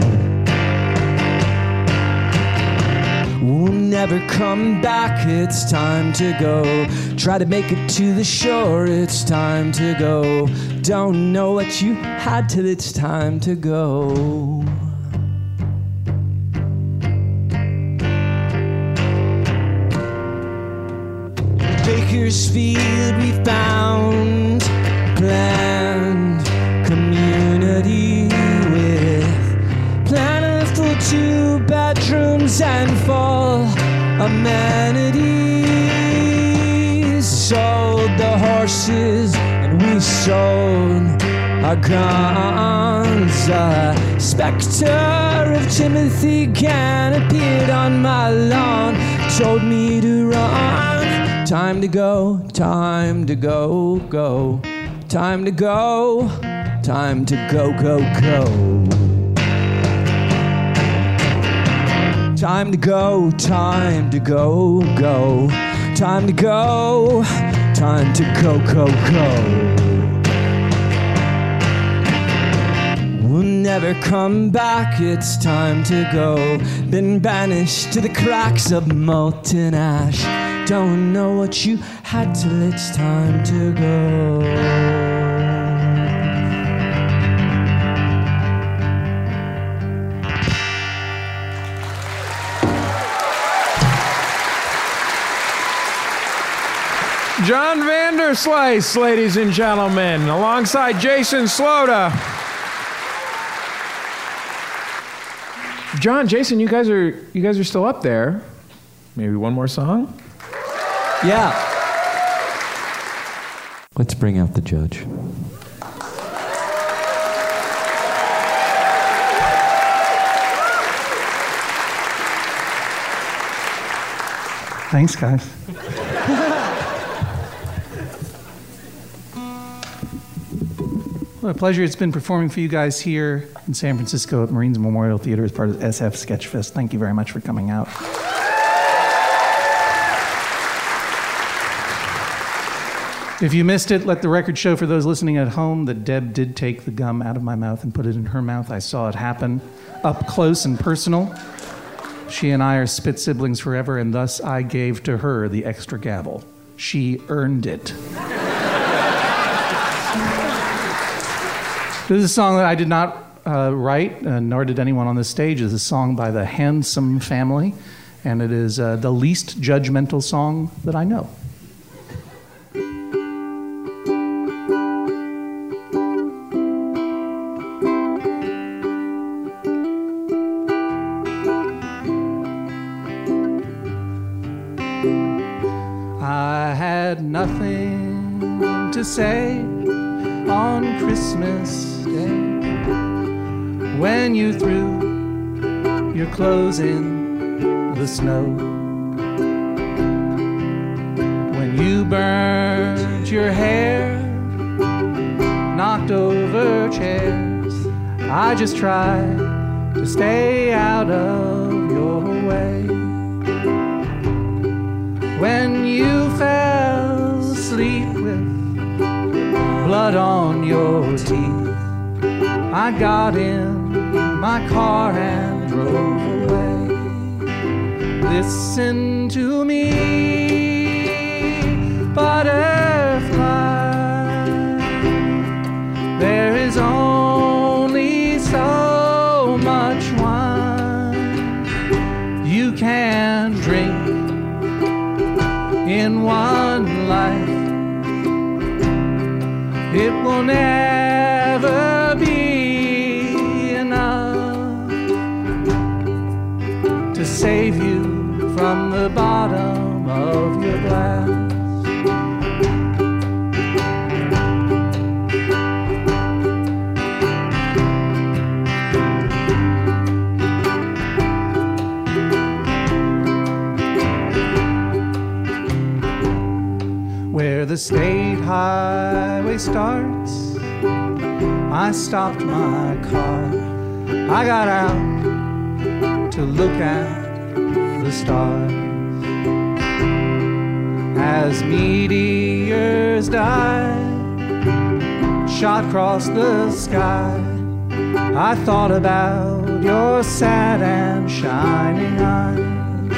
We'll never come back, it's time to go. Try to make it to the shore, it's time to go. Don't know what you had till it's time to go. We found planned community with plentiful two bedrooms and full amenities. Sold the horses and we sold our guns. A specter of Timothy Gann appeared on my lawn, told me to run. Time to go, time to go, go. Time to go, time to go, go, go. Time to go, time to go, go. Time to go, time to go, go, go. We'll never come back, it's time to go. Been banished to the cracks of molten ash. Don't know what you had till it's time to go. John Vanderslice, ladies and gentlemen, alongside Jason Slota. John, Jason, you guys are you guys are still up there. Maybe one more song? Yeah. Let's bring out the judge. Thanks, guys. What a pleasure it's been performing for you guys here in San Francisco at Marines Memorial Theater as part of SF Sketchfest. Thank you very much for coming out. If you missed it, let the record show for those listening at home that Deb did take the gum out of my mouth and put it in her mouth. I saw it happen up close and personal. She and I are spit siblings forever, and thus I gave to her the extra gavel. She earned it. This is a song that I did not uh, write, uh, nor did anyone on this stage. It's a song by the Handsome Family, and it is uh, the least judgmental song that I know. Say on Christmas Day when you threw your clothes in the snow. When you burned your hair, knocked over chairs, I just tried to stay out of your way. When you fell blood on your teeth, I got in my car and drove away. Listen to me, butterfly. Never be enough to save you from the bottom of your glass. Where the state highway starts, I stopped my car. I got out to look at the stars. As meteors die, shot across the sky, I thought about your sad and shining eyes.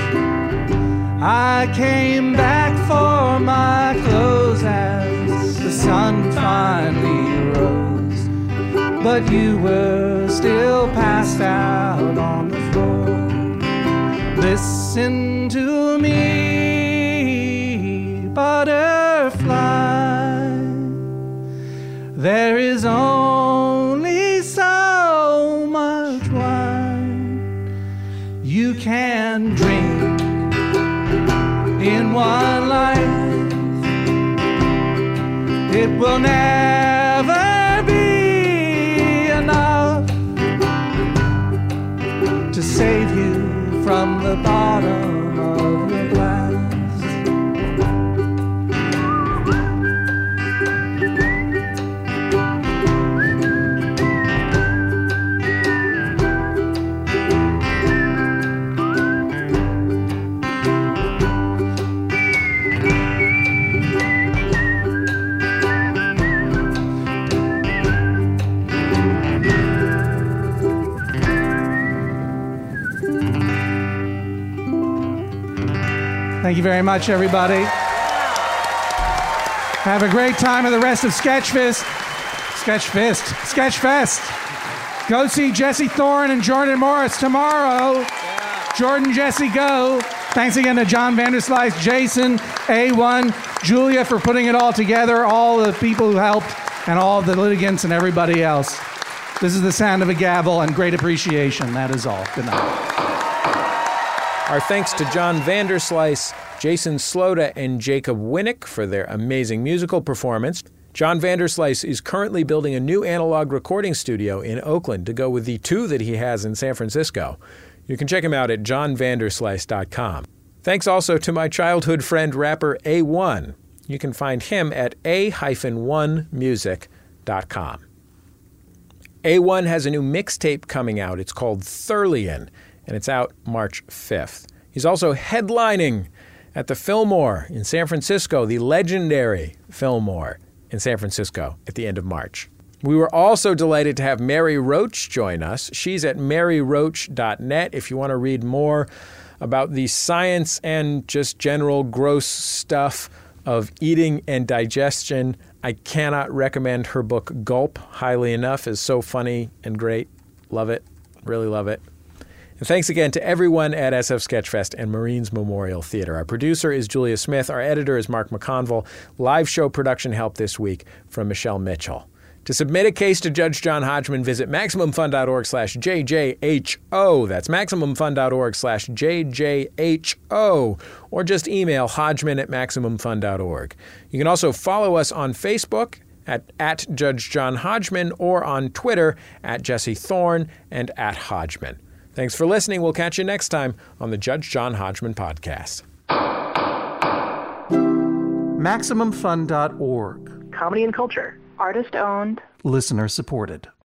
I came back for my clothes as the sun finally but you were still passed out on the floor. Listen to me, butterfly. There is only so much wine you can drink in one life. It will never Thank you very much, everybody. Have a great time at the rest of Sketchfest. Sketchfest. Sketchfest. Go see Jesse Thorn and Jordan Morris tomorrow. Jordan, Jesse, go. Thanks again to John Vanderslice, Jason, A1, Julia for putting it all together, all the people who helped, and all the litigants and everybody else. This is the sound of a gavel and great appreciation. That is all. Good night. Our thanks to John Vanderslice, Jason Slota, and Jacob Winnick for their amazing musical performance. John Vanderslice is currently building a new analog recording studio in Oakland to go with the two that he has in San Francisco. You can check him out at johnvanderslice.com. Thanks also to my childhood friend rapper A1. You can find him at a-1music.com. A1 has a new mixtape coming out. It's called Thurlian and it's out March 5th. He's also headlining at the Fillmore in San Francisco, the legendary Fillmore in San Francisco at the end of March. We were also delighted to have Mary Roach join us. She's at maryroach.net if you want to read more about the science and just general gross stuff of eating and digestion. I cannot recommend her book Gulp highly enough. It's so funny and great. Love it. Really love it. And thanks again to everyone at SF Sketchfest and Marines Memorial Theater. Our producer is Julia Smith. Our editor is Mark McConville. Live show production help this week from Michelle Mitchell. To submit a case to Judge John Hodgman, visit MaximumFun.org slash JJHO. That's MaximumFun.org slash JJHO. Or just email Hodgman at MaximumFun.org. You can also follow us on Facebook at, at Judge John Hodgman or on Twitter at Jesse Thorn and at Hodgman. Thanks for listening. We'll catch you next time on the Judge John Hodgman podcast. MaximumFun.org. Comedy and culture. Artist owned. Listener supported.